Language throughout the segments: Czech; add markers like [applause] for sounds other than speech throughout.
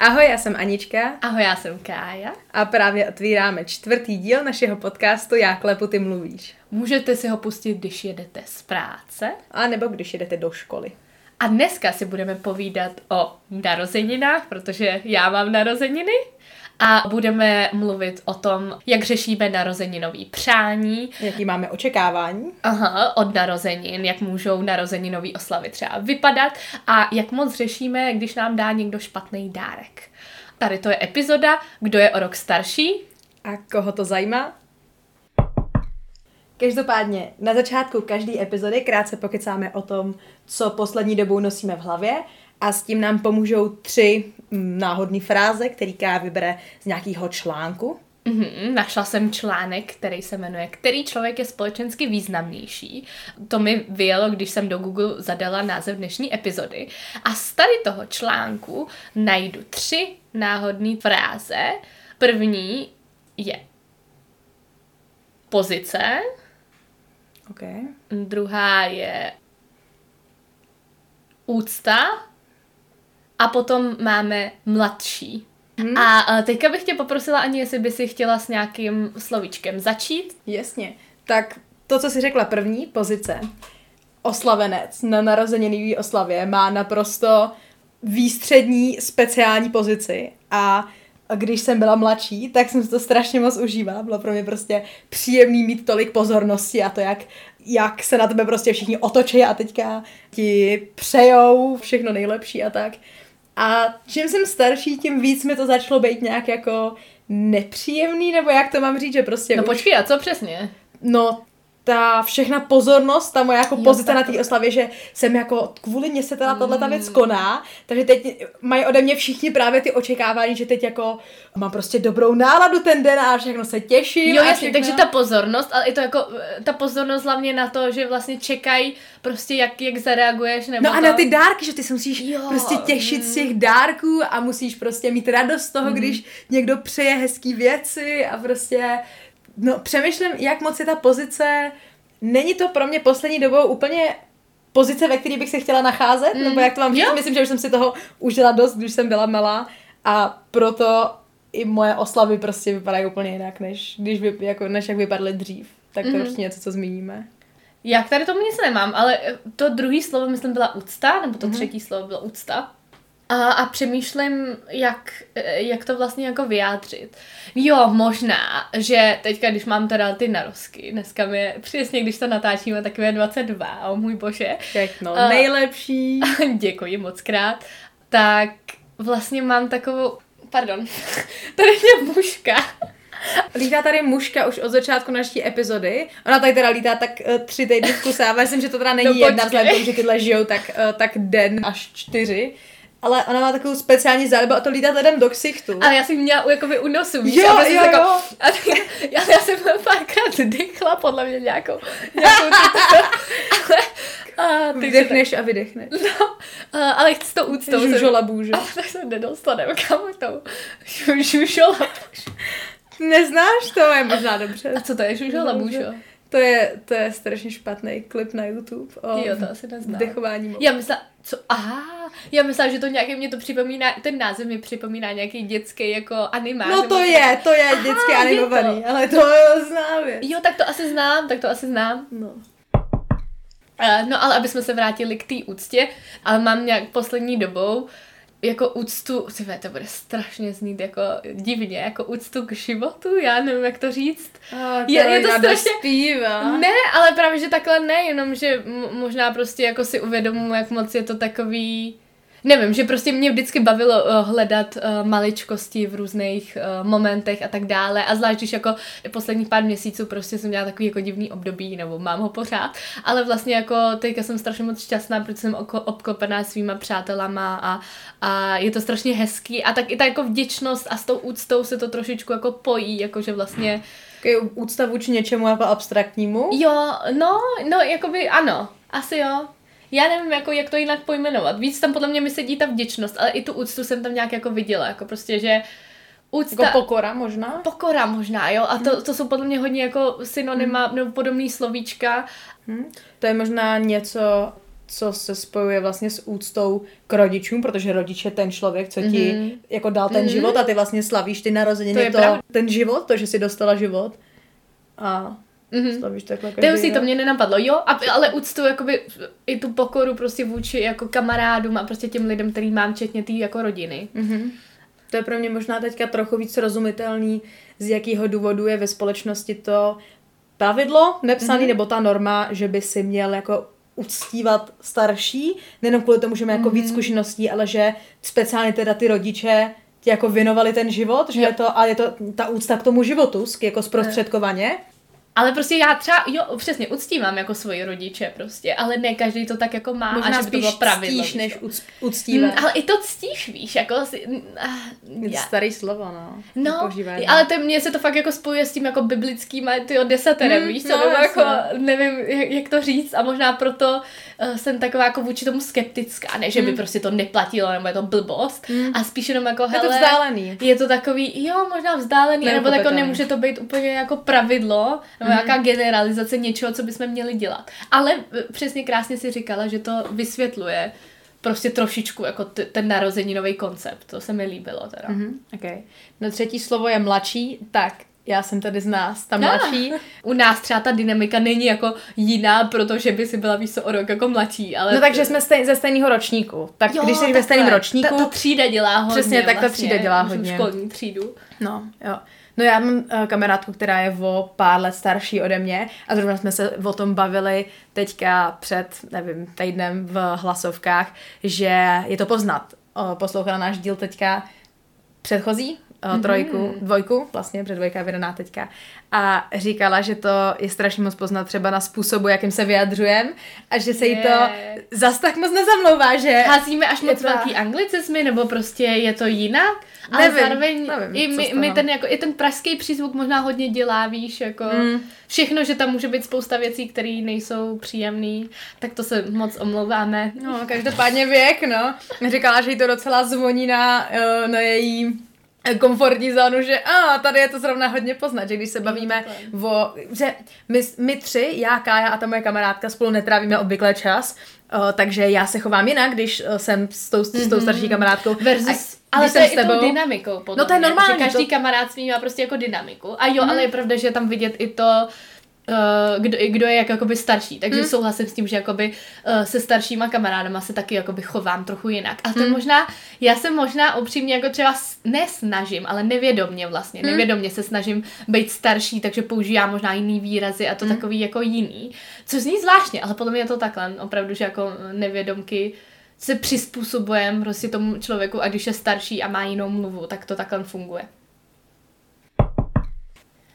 Ahoj, já jsem Anička. Ahoj, já jsem Kája. A právě otvíráme čtvrtý díl našeho podcastu Já klepu, ty mluvíš. Můžete si ho pustit, když jedete z práce. A nebo když jedete do školy. A dneska si budeme povídat o narozeninách, protože já mám narozeniny. A budeme mluvit o tom, jak řešíme narozeninový přání. Jaký máme očekávání. Aha, od narozenin, jak můžou narozeninový oslavy třeba vypadat a jak moc řešíme, když nám dá někdo špatný dárek. Tady to je epizoda, kdo je o rok starší. A koho to zajímá? Každopádně, na začátku každé epizody krátce pokecáme o tom, co poslední dobou nosíme v hlavě a s tím nám pomůžou tři mm, náhodné fráze, který Ká vybere z nějakého článku. Mm-hmm, našla jsem článek, který se jmenuje Který člověk je společensky významnější. To mi vyjelo, když jsem do Google zadala název dnešní epizody. A z tady toho článku najdu tři náhodné fráze. První je pozice. Okay. Druhá je úcta. A potom máme mladší. Hmm. A teďka bych tě poprosila ani, jestli by si chtěla s nějakým slovíčkem začít. Jasně. Tak to, co jsi řekla první, pozice. Oslavenec na narozeninové oslavě má naprosto výstřední speciální pozici a když jsem byla mladší, tak jsem si to strašně moc užívala. Bylo pro mě prostě příjemný mít tolik pozornosti a to, jak, jak se na tebe prostě všichni otočí a teďka ti přejou všechno nejlepší a tak. A čím jsem starší, tím víc mi to začalo být nějak jako nepříjemný, nebo jak to mám říct, že prostě No už... počkej, a co přesně? No, ta všechna pozornost, ta moje jako jo, pozice na té oslavě, že jsem jako, kvůli mě se teda mm. tahle ta věc koná, takže teď mají ode mě všichni právě ty očekávání, že teď jako mám prostě dobrou náladu ten den a všechno se těším. Jo, jasně, takže ta pozornost, ale i to jako, ta pozornost hlavně na to, že vlastně čekají prostě jak, jak zareaguješ. Nebo no to... a na ty dárky, že ty se musíš jo. prostě těšit z těch dárků a musíš prostě mít radost z toho, mm. když někdo přeje hezký věci a prostě No, přemýšlím, jak moc je ta pozice, není to pro mě poslední dobou úplně pozice, ve které bych se chtěla nacházet, mm. nebo jak to mám říct, myslím, že už jsem si toho užila dost, když jsem byla malá a proto i moje oslavy prostě vypadají úplně jinak, než, když vy, jako, než jak vypadaly dřív. Tak to mm. určitě něco, co zmíníme. Já k tady tomu nic nemám, ale to druhý slovo, myslím, byla úcta, nebo to mm. třetí slovo bylo úcta. A, a přemýšlím, jak, jak to vlastně jako vyjádřit. Jo, možná, že teďka, když mám teda ty narosky, dneska mi je, přesně když to natáčíme, tak je 22, o můj bože. Všechno uh, nejlepší. [laughs] Děkuji moc krát. Tak vlastně mám takovou, pardon, [laughs] tady je muška. Lítá tady muška už od začátku naší epizody. Ona tady teda lítá tak uh, tři týdny v kuse, ale myslím, že to teda není no, jedna vzhledem že tyhle žijou tak, uh, tak den až čtyři ale ona má takovou speciální zálibu a to lítat lidem do ksichtu. Ale já jsem měla jakoby u nosu, víš? Jo, jo, jako, jo. [laughs] A tak, já, já jsem [laughs] párkrát dychla, podle mě nějakou, nějakou ale, a ty Vydechneš tak, a vydechneš. No, a, ale chci to úctou. Žužola bůže. A tak se nedostaneme kam to. Žužola bůže. Neznáš to? Je možná dobře. A co to je žužola bůže? To je, to je strašně špatný klip na YouTube o jo, to asi neznám. vdechování Já myslela, co, aha, já myslela, že to nějaký mě to připomíná, ten název mi připomíná nějaký dětský jako animář. No to je, to je dětský aha, animovaný, to. ale to je znám věc. Jo, tak to asi znám, tak to asi znám. No. Uh, no ale aby jsme se vrátili k té úctě, ale mám nějak poslední dobou jako úctu, tyhle, to bude strašně znít jako divně, jako úctu k životu, já nevím, jak to říct. Oh, je, je to strašně... Zpívá. Ne, ale právě, že takhle ne, jenom, že možná prostě jako si uvědomuji, jak moc je to takový Nevím, že prostě mě vždycky bavilo uh, hledat uh, maličkosti v různých uh, momentech a tak dále. A zvlášť, když jako posledních pár měsíců prostě jsem měla takový jako divný období, nebo mám ho pořád, ale vlastně jako teďka jsem strašně moc šťastná, protože jsem oko- obklopená svýma přátelama a, a je to strašně hezký. A tak i ta jako vděčnost a s tou úctou se to trošičku jako pojí, jakože vlastně Takový úcta vůči něčemu jako abstraktnímu? Jo, no, no, jakoby ano, asi jo já nevím, jako, jak to jinak pojmenovat. Víc tam podle mě mi sedí ta vděčnost, ale i tu úctu jsem tam nějak jako viděla, jako prostě, že Úcta. Jako pokora možná? Pokora možná, jo. A to, hmm. to jsou podle mě hodně jako synonyma hmm. nebo podobný slovíčka. Hmm. To je možná něco, co se spojuje vlastně s úctou k rodičům, protože rodič je ten člověk, co ti mm-hmm. jako dal ten mm-hmm. život a ty vlastně slavíš ty narozeniny, to, to ten život, to, že jsi dostala život. A Mm-hmm. Slavíš takhle každý si to mě nenapadlo, jo, a, ale úctu jakoby i tu pokoru prostě vůči jako kamarádům a prostě těm lidem, který mám, včetně tý jako rodiny. Mm-hmm. To je pro mě možná teďka trochu víc rozumitelný, z jakého důvodu je ve společnosti to pravidlo nepsané, mm-hmm. nebo ta norma, že by si měl jako uctívat starší, nejenom kvůli tomu, že má jako mm-hmm. víc zkušeností, ale že speciálně teda ty rodiče ti jako věnovali ten život, že jo. je to, a je to ta úcta k tomu životu, jako zprostředkovaně. Ale prostě já třeba, jo, přesně, uctívám jako svoji rodiče prostě, ale ne každý to tak jako má Možná a že by to bylo pravidlo. Ctíš, než uctívat. Hmm, ale i to ctíš, víš, jako si, uh, já. Starý slovo, no. No, Používání. ale to mně se to fakt jako spojuje s tím jako biblickým tyjo desaterem, hmm, víš, co, no, nebo jako, nevím, jak, jak, to říct a možná proto uh, jsem taková jako vůči tomu skeptická, ne, že by hmm. prostě to neplatilo, nebo je to blbost, hmm. a spíš jenom jako, hele, je to vzdálený. Je to takový, jo, možná vzdálený, nebo jako nemůže to být úplně jako pravidlo, nebo nějaká generalizace něčeho, co bychom měli dělat. Ale eh, přesně krásně si říkala, že to vysvětluje prostě trošičku jako t- ten narozeninový koncept. To se mi líbilo teda. Mm-hmm, okay. No třetí slovo je mladší, tak já jsem tady z nás, ta mladší. Ah. U nás třeba ta dynamika není jako jiná, protože by si byla víc o rok jako mladší, ale... No takže jsme stej, ze stejného ročníku. Tak jo, když jsi ve stejném ročníku... Ta, ta třída dělá hodně Přesně, tak ta třída vlastně, dělá hodně. školní třídu. No, jo. No já mám uh, kamarádku, která je o pár let starší ode mě a zrovna jsme se o tom bavili teďka před, nevím, týdnem v hlasovkách, že je to poznat. Uh, poslouchala náš díl teďka předchozí, uh, trojku, mm-hmm. dvojku, vlastně, před dvojka vydaná teďka. A říkala, že to je strašně moc poznat třeba na způsobu, jakým se vyjadřujeme a že se jí to zas tak moc nezamlouvá, že... Házíme až moc ta... velký anglicizmy, nebo prostě je to jinak? Ale nevím, zároveň nevím, i, my, my ten, jako, i ten pražský přízvuk možná hodně dělá, víš, jako mm. všechno, že tam může být spousta věcí, které nejsou příjemné, tak to se moc omlouváme. No, každopádně věk, no. Říkala, že jí to docela zvoní na, eh, na její komfortní zónu, že a tady je to zrovna hodně poznat, že když se bavíme o, že my, my tři, já, Kája a ta moje kamarádka spolu netrávíme obvykle čas, uh, takže já se chovám jinak, když uh, jsem s tou, mm-hmm. s tou mhm. starší kamarádkou. Versus a, ale to je i tou dynamikou, podle No to je normální. Že každý to... kamarád svý má prostě jako dynamiku. A jo, mm. ale je pravda, že je tam vidět i to, kdo, kdo je jak jakoby starší, takže hmm. souhlasím s tím, že jakoby uh, se staršíma kamarádama se taky jakoby chovám trochu jinak. A to hmm. možná, já se možná upřímně jako třeba nesnažím, ale nevědomně vlastně, hmm. nevědomně se snažím být starší, takže používám možná jiný výrazy a to hmm. takový jako jiný, což zní zvláštně, ale podle mě je to takhle, opravdu, že jako nevědomky se přizpůsobujeme prostě tomu člověku a když je starší a má jinou mluvu, tak to takhle funguje.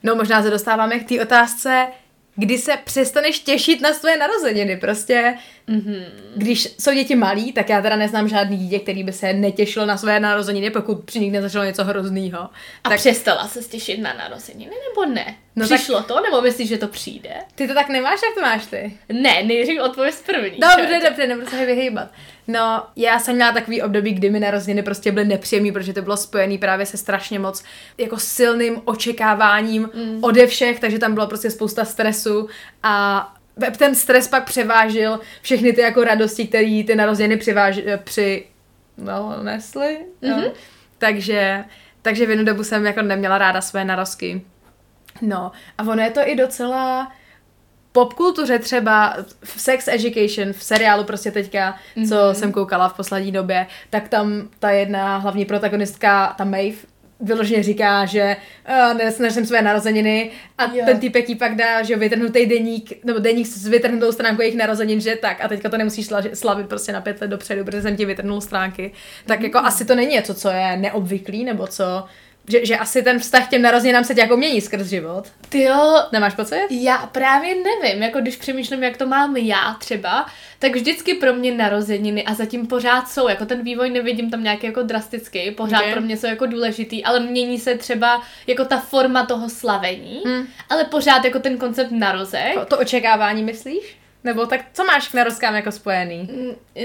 No možná se dostáváme k té otázce, kdy se přestaneš těšit na svoje narozeniny. Prostě, mm-hmm. když jsou děti malí, tak já teda neznám žádný dítě, který by se netěšilo na své narozeniny, pokud při nich nezačalo něco hroznýho. A tak... přestala se těšit na narozeniny, nebo ne? No Přišlo tak... to, nebo myslíš, že to přijde? Ty to tak nemáš, jak to máš ty? Ne, nejdřív odpověď první. Dobře, dobře, nebudu se vyhýbat. No, já jsem měla takový období, kdy mi narozeniny prostě byly nepříjemný, protože to bylo spojené právě se strašně moc jako silným očekáváním mm. ode všech, takže tam bylo prostě spousta stresu a ten stres pak převážil všechny ty jako radosti, které ty narozeniny přiváž, při no, nesly. Mm-hmm. Takže, takže v jednu dobu jsem jako neměla ráda své narozky. No, a ono je to i docela popkultuře třeba v Sex Education, v seriálu prostě teďka, mm-hmm. co mhm. jsem koukala v poslední době, tak tam ta jedna hlavní protagonistka, ta Maeve, vyloženě říká, že uh, nesnažím své narozeniny a jo. ten týpek jí pak dá, že vytrhnutý deník, nebo deník s vytrhnutou stránkou jejich narozenin, že tak a teďka to nemusíš slavit prostě na pět let dopředu, protože jsem ti vytrhnul stránky. Tak mm. jako asi to není něco, co je neobvyklý, nebo co že, že asi ten vztah k těm narozeninám se tě jako mění skrz život. Ty jo. Nemáš pocit? Já právě nevím, jako když přemýšlím, jak to mám já třeba, tak vždycky pro mě narozeniny a zatím pořád jsou, jako ten vývoj nevidím tam nějaký jako drastický, pořád okay. pro mě jsou jako důležitý, ale mění se třeba jako ta forma toho slavení, hmm. ale pořád jako ten koncept narozek. To, to očekávání myslíš? Nebo tak co máš k narozkám jako spojený?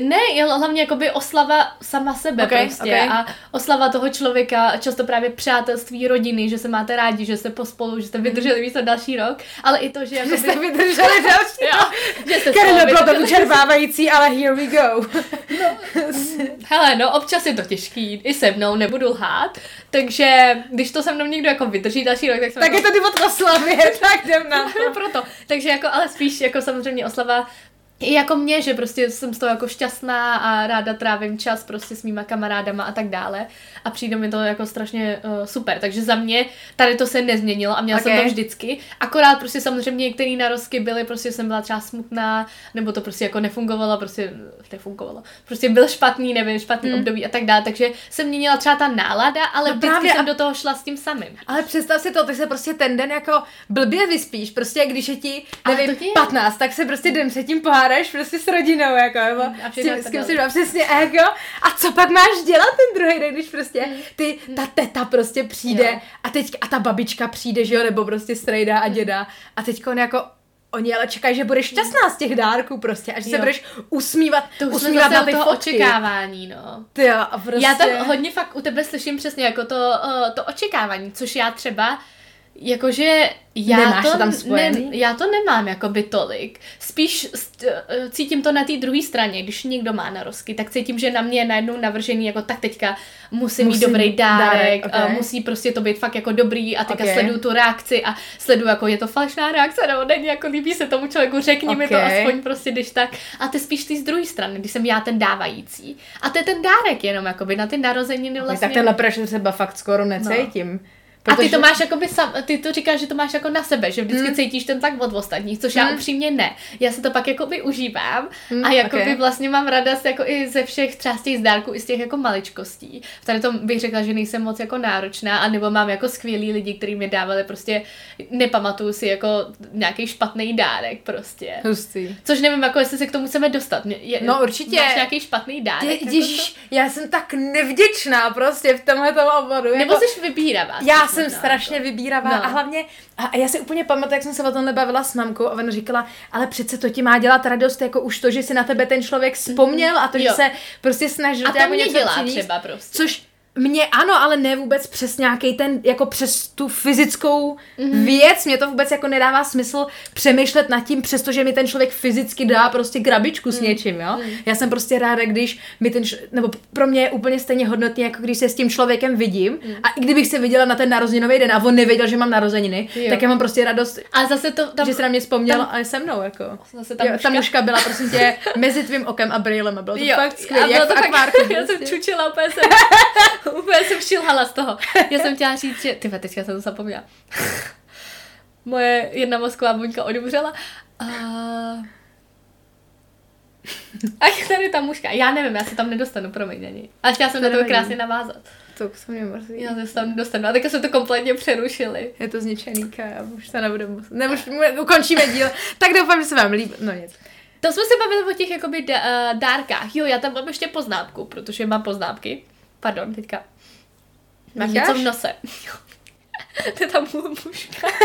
Ne, je hlavně jakoby oslava sama sebe Okay, prostě okay. a oslava toho člověka, často právě přátelství, rodiny, že se máte rádi, že jste pospolu, že jste vydrželi víc další rok, ale i to, že [laughs] jakoby... [laughs] Že jste vydrželi další Jo, že jste nebylo to vyčerpávající, ale here we go. [laughs] Hele, no občas je to těžký, i se mnou, nebudu lhát, takže když to se mnou někdo jako vydrží další rok, tak jsem tak jako... je to ty od oslavě, [laughs] tak jdem na [laughs] to. Proto. Takže jako, ale spíš jako samozřejmě oslava i jako mě, že prostě jsem z toho jako šťastná a ráda trávím čas prostě s mýma kamarádama a tak dále a přijde mi to jako strašně uh, super, takže za mě tady to se nezměnilo a měla okay. jsem to vždycky, akorát prostě samozřejmě některé narozky byly, prostě jsem byla třeba smutná, nebo to prostě jako nefungovalo, prostě nefungovalo, prostě byl špatný, nevím, špatný Hmm. období a tak dále, takže se měnila třeba ta nálada, ale No vždycky právě jsem a- do toho šla s tím samým. Ale představ si to, ty se prostě ten den jako blbě vyspíš, prostě když je ti, nevím, ti je. 15, tak se prostě den předtím pohádáš prostě s rodinou, jako, nebo A s, tím, to s kým jsi přesně, a jako, a co pak máš dělat ten druhý den, když prostě ty, ta teta prostě přijde Jo. a teď, a ta babička přijde, že jo, nebo prostě strejda a děda a teď jako Oni ale čekají, že budeš šťastná z těch dárků prostě a že se Jo. budeš usmívat, To už usmívat na ty toho fotky. očekávání, no. Ty jo, a prostě... Já tam hodně fakt u tebe slyším přesně jako to, uh, to očekávání, což já třeba jakože já Nemáš to, to tam spojený? Ne, já to nemám jakoby tolik. Spíš uh, cítím to na té druhé straně, když někdo má narozky, tak cítím, že na mě je najednou navržený jako tak teďka musím mít Musím dobrý dárek, dárek, dárek ok. uh, musí prostě to být fakt jako dobrý a teďka Ok. sleduju tu reakci a sleduju jako je to falešná reakce nebo není jako líbí se tomu člověku, řekni mi to aspoň prostě když tak. A ty spíš ty z druhé strany, když jsem já ten dávající. A to je ten dárek jenom jakoby na ty narozeniny Okay, vlastně. Tak tenhle pressure třeba fakt skoro necítím. A ty to máš jakoby sam, ty to říkáš, že to máš jako na sebe, že vždycky Hmm. cítíš ten tlak od ostatních, což já Hmm. upřímně ne. Já se to pak jakoby užívám Hmm, a jakoby ok. vlastně mám radost jako i ze všech třeba z těch zdárků, i z těch jako maličkostí. V tady tom bych řekla, že nejsem moc jako náročná, anebo mám jako skvělý lidi, kteří mi dávali prostě, nepamatuju si jako nějaký špatný dárek prostě. Hustý. Což nevím, jako jestli se k tomu chceme dostat. Je, No, určitě. Máš nějaký špatný dárek? Je, jako ježíš, já jsem tak nevděčná prostě v tomhle oboru. Nebo jako, jsi vybíravá? já spíš jsem strašně jako. vybíravá No. a hlavně, a, já si úplně pamatuju, jak jsem se o tomhle bavila s mamkou a ona říkala, ale přece to ti má dělat radost, jako už to, že si na tebe ten člověk vzpomněl a to, že Jo. se prostě snažil A to jako mě něco dělá přinést. třeba prostě. Což mě ano, ale ne vůbec přes nějaký ten, jako přes tu fyzickou Mhm. mm-hmm. věc. Mě to vůbec jako nedává smysl přemýšlet nad tím, přestože mi ten člověk fyzicky dá prostě krabičku Mhm. s něčím, jo. Já jsem prostě ráda, když mi ten, nebo pro mě je úplně stejně hodnotný, jako když se s tím člověkem vidím. Mhm. A i kdybych se viděla na ten narozeninový den a on nevěděl, že mám narozeniny, Jo. tak já mám prostě radost, A zase to tam... že se na mě vzpomněl tam- a je se mnou, jako. Zase ta jo, mužka. ta mužka byla, prosím tě, mezi tvým okem a brýlem a bylo to Jo, fakt a skvělé. [laughs] Já jsem prostě. čučila, úplně [laughs] jsem, [laughs] úplně jsem šilhala z toho. Já jsem chtěla říct, že, ty teďka jsem to zapomněla. [laughs] Moje jedna mozková buňka odumřela a... A je tady ta mužka. Já nevím, já se tam nedostanu, promiň, ani. A chtěla jsem To na to krásně navázat. To se mě mrzí. Já se tam nedostanu. A teďka jsme to kompletně přerušili. Je to zničený, já už se nebudu muset. Ne, už ukončíme díl. Tak doufám, že se vám líbí. No nic. To jsme se bavili o těch jakoby uh, dárkách. Jo, já tam mám ještě poznámku, protože mám poznámky. Pardon, teďka. Mícháš? něco v nose. [laughs] to je tam můj mužka. [laughs]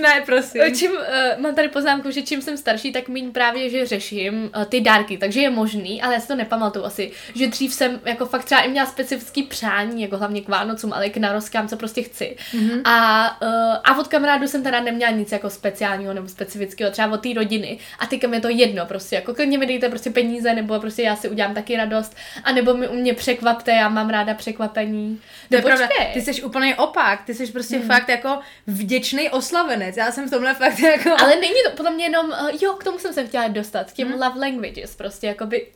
Ne, prosím. Čím, uh, mám tady poznámku, že čím jsem starší, tak míň právě, že řeším uh, ty dárky, takže je možný, ale já si to nepamatuju asi, že dřív jsem jako fakt třeba i měla specifický přání, jako hlavně k Vánocům, ale i k narozkám, co prostě chci. Mm-hmm. A, uh, a od kamarádu jsem teda neměla nic jako speciálního nebo specifického, třeba od té rodiny. A teďka mi je to jedno, prostě, jako klidně mi dejte prostě peníze, nebo prostě já si udělám taky radost, a nebo mi u mě překvapte, já mám ráda překvapení. To je No, pravda. Ty jsi úplně opak. Ty jsi prostě hmm. fakt jako vděčný oslavenec. Já jsem v tomhle fakt jako... Ale není to podle mě jenom, uh, jo, k tomu jsem se chtěla dostat, k těm hmm. love languages, prostě jakoby,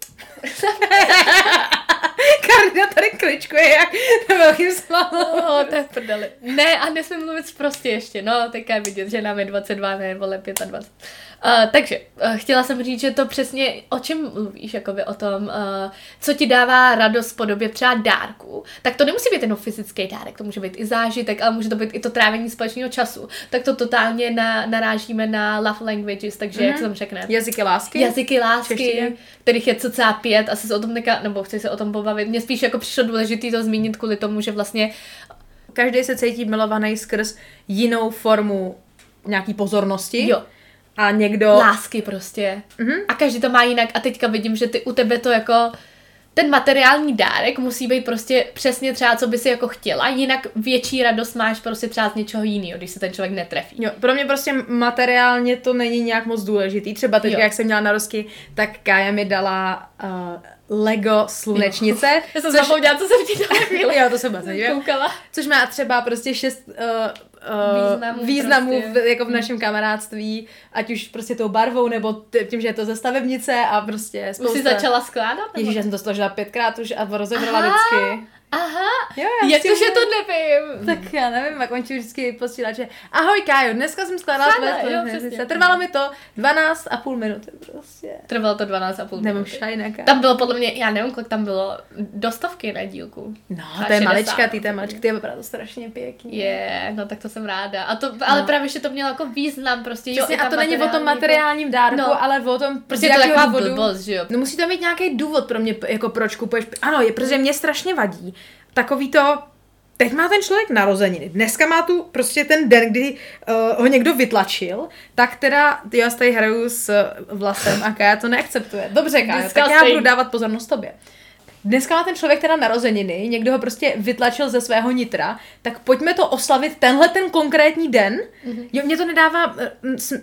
[laughs] Karina tady kličkuje jak na velkým slalom. oh, to je prdeli. Ne, a nesmím mluvit prostě ještě, no, teďka je vidět, že nám je 22, ne, vole 25. Uh, takže, uh, chtěla jsem říct, že to přesně, o čem mluvíš, jakoby o tom, uh, co ti dává radost v podobě třeba dárku, tak to nemusí být jenom fyzický dárek, to může být i zážitek, ale může to být i to trávení společného času. Tak to totálně na, narážíme na love languages, takže mm-hmm. jak jsem řekne. Jazyky lásky? Jazyky lásky, Češtině. kterých je cca pět, asi se o tom neka, nebo chci se o tom pobavit. Mně spíš jako přišlo důležité to zmínit kvůli tomu, že vlastně Každý se cítí milovaný skrz jinou formu nějaký pozornosti. Jo. A někdo... Lásky prostě. Mhm. A každý to má jinak a teďka vidím, že ty u tebe to jako ten materiální dárek musí být prostě přesně třeba, co by si jako chtěla, jinak větší radost máš prostě třeba z něčeho jiného, když se ten člověk netrefí. Jo, pro mě prostě materiálně to není nějak moc důležitý. Třeba teď, Jo. jak jsem měla narozky, tak Kája mi dala uh, Lego slunečnice. [laughs] Já jsem což- zapomněla, co jsem ti dala [laughs] jo, to jsem. Koukala. Což má třeba prostě šest uh, uh, Významů významů prostě. v, jako v našem kamarádství, ať už prostě tou barvou, nebo tím, že je to ze stavebnice a prostě Už spousta... jsi začala skládat? nebo- Ježíš, já jsem to složila pětkrát už a rozebrala vždycky. Aha, Jo, já jak to, si- že to nevím? Tak já nevím, jak on ti vždycky posílá, že ahoj Kájo, dneska jsem skládala tvoje přesně. Trvalo mi to 12 a půl minuty prostě. Trvalo to 12 a půl minuty. šajnaka. Tam bylo podle mě, já nevím, kolik tam bylo, do stovky na dílku. No, to je 60. malička, ty to je malička, ty je opravdu strašně pěkný. Je, no tak to jsem ráda. A to, ale No. právě, že to mělo jako význam prostě. jo, Přesně, a to není o tom materiální materiálním dárku, No. ale o tom, Prostě to taková blbost, že jo. No musí to mít nějaký důvod pro mě, jako proč kupuješ. Ano, je, protože mě strašně vadí. Takový to, teď má ten člověk narozeniny. Dneska má tu prostě ten den, kdy uh, ho někdo vytlačil, tak teda já tady hraju s vlasem a Kaja to neakceptuje. Dobře, Kaja, tak já budu dávat pozornost tobě. Dneska má ten člověk teda narozeniny, někdo ho prostě vytlačil ze svého nitra, tak pojďme to oslavit tenhle ten konkrétní den. Mm-hmm. Jo, mě to nedává eh,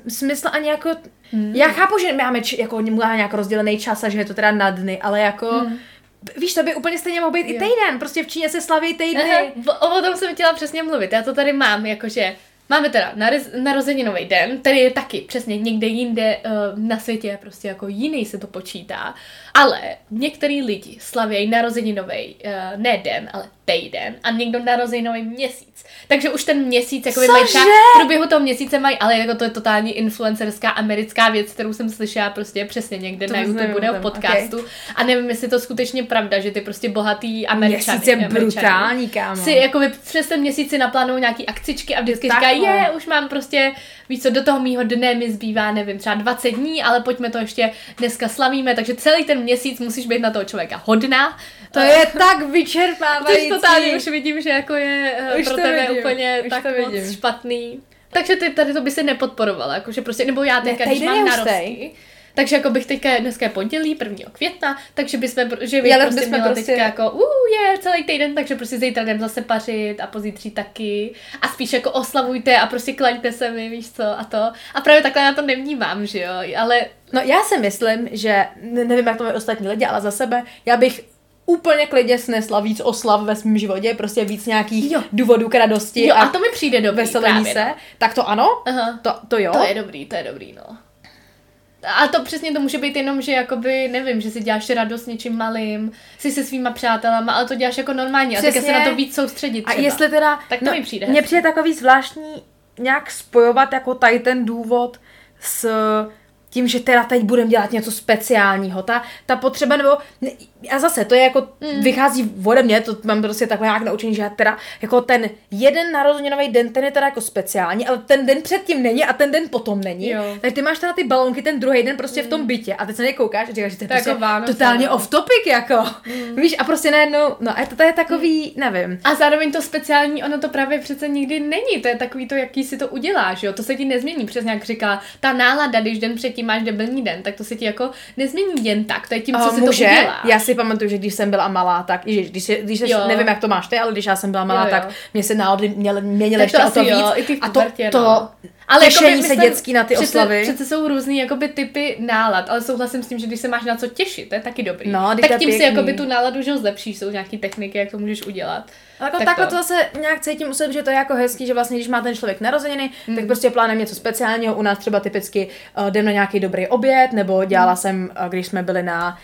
smysl ani jako... Mm. Já chápu, že máme č- jako nějak rozdělený čas a že je to teda na dny, ale jako... Mm. Víš, to by úplně stejně mohl být i Jo. týden. Prostě v Číně se slaví týdny. Aha, o, o tom jsem chtěla přesně mluvit. Já to tady mám, jakože máme teda narez, narozeninový den, který je taky přesně někde jinde uh, na světě prostě jako jiný se to počítá, ale některý lidi slavějí narozeninový uh, ne den, ale týden a někdo narozeninový měsíc. Takže už ten měsíc, jako mají třeba, v průběhu toho měsíce mají, ale jako to je totální influencerská americká věc, kterou jsem slyšela prostě přesně někde To na YouTube nebo podcastu a nevím, jestli to skutečně pravda, že ty prostě bohatý američany, Měsíc je brutální, kámo. si jako přes ten měsíc si naplánují nějaký akcičky a vždycky říkají, je, už mám prostě, víš co, do toho mýho dne mi zbývá, nevím, třeba 20 dní, ale pojďme to ještě dneska slavíme, takže celý ten měsíc musíš být na toho člověka hodná. To je tak Což vyčerpávající. totálně už vidím, že jako je eh, Už pro tebe vidím, úplně už tak moc vidím. špatný. Takže ty tady to by si nepodporovala, jakože prostě, nebo já teďka, když týden mám narosty. Takže jako bych teďka, dneska je pondělí, 1. května, takže bychom, že bych prostě bychom měla prostě- teďka jako, uh, je celý týden, takže prostě zítra jdem zase pařit a pozítří taky a spíš jako oslavujte a prostě klaňte se mi, víš co, a to. A právě takhle já to nevnímám, že jo, ale No já si myslím, že, ne- nevím jak to mají ostatní lidi, ale za sebe, já bych úplně klidně snesla víc oslav ve svém životě, prostě víc nějakých Jo. důvodů k radosti jo, a to mi přijde dobrý veselení právě, se, tak to ano, Aha. to, to jo. To je dobrý, to je dobrý, no. A to přesně to může být jenom, že jakoby, nevím, že si děláš radost něčím malým, jsi se svýma přátelama, ale to děláš jako normálně a teďka se Přesně. na to víc soustředit A třeba. jestli teda, Tak to mi přijde Mně přijde takový zvláštní nějak spojovat jako tady ten důvod s tím, že teda teď budeme dělat něco speciálního. Ta, ta potřeba, nebo a zase, to je jako, mm. vychází ode mě, to mám prostě takhle nějak naučení, že já teda jako ten jeden narozeninový den, ten je teda jako speciální, ale ten den předtím není a ten den potom není. Jo. Mm. Takže ty máš teda ty balonky ten druhý den prostě v tom bytě a teď se na ně koukáš a říkáš, že to je To je prostě jako Vánoce, totálně no. off topic, jako. Víš, a prostě najednou, no a to, to je takový, nevím. A zároveň to speciální, ono to právě přece nikdy není. To je takový to, jaký si to uděláš, jo. To se ti nezmění, přesně jak říká ta nálada, když den předtím máš debilní den, tak to se ti jako nezmění jen tak. To je tím, co A si může? to uděláš. Já si pamatuju, že když jsem byla malá, tak ježiš, když, se- když se, Jo. nevím, jak to máš ty, ale když já jsem byla malá, Jo, jo. tak mě se nálady měly, měnily ještě to o to asi víc. jo, i ty v a to, pubertě, to no. Ale těšení jakoby, se myslím, dětský na ty přece, oslavy. Přece jsou různý jakoby, typy nálad, ale souhlasím s tím, že když se máš na co těšit, to je taky dobrý. No, tak tím si pěkný. jakoby tu náladu že zlepšíš, jsou nějaký techniky, jak to můžeš udělat. Ale jako Tak takhle to. to zase nějak cítím u sebe, že to je jako hezký, že vlastně, když má ten člověk narozeniny, mm. tak prostě plánujeme něco speciálního. U nás třeba typicky uh, jdem na nějaký dobrý oběd, nebo dělala mm. jsem, uh, když jsme byli na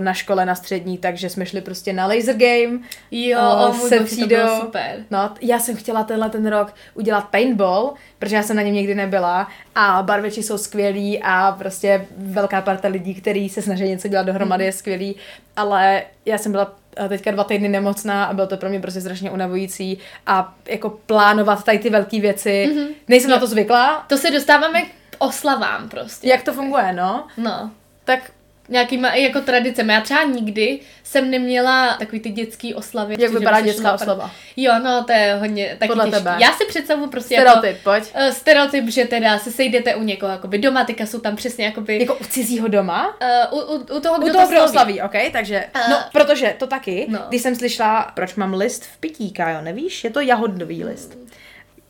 na škole na střední, takže jsme šli prostě na laser game. Jo, uh, o můj bože, to bylo super. No, já jsem chtěla tenhle ten rok udělat paintball, protože já jsem na něm nikdy nebyla a barveči jsou skvělí a prostě velká parta lidí, kteří se snaží něco dělat dohromady, je skvělý, ale já jsem byla eh, teďka dva týdny nemocná a bylo to pro mě prostě strašně unavující a jako plánovat tady ty velké věci, mm-hmm. nejsem Jo. na to zvyklá. To se dostáváme k oslavám prostě. Jak to funguje, no? No. Tak nějakýma i jako tradicemi. Já třeba nikdy jsem neměla takový ty dětský oslavy. Jak vypadá dětská oslava? Jo, no to je hodně taky Podle těžký. tebe. Já si představu prostě Stereotyp, jako... pojď. eh, stereotyp, že teda se sejdete u někoho jakoby doma, teďka jsou tam přesně jakoby... Jako u cizího doma? Uh, u, u, u toho, U kdo toho, to kdo oslaví, ok? Takže, A- no, protože to taky, No. když jsem slyšela, proč mám list v pití, Kájo, nevíš? Je to jahodový list.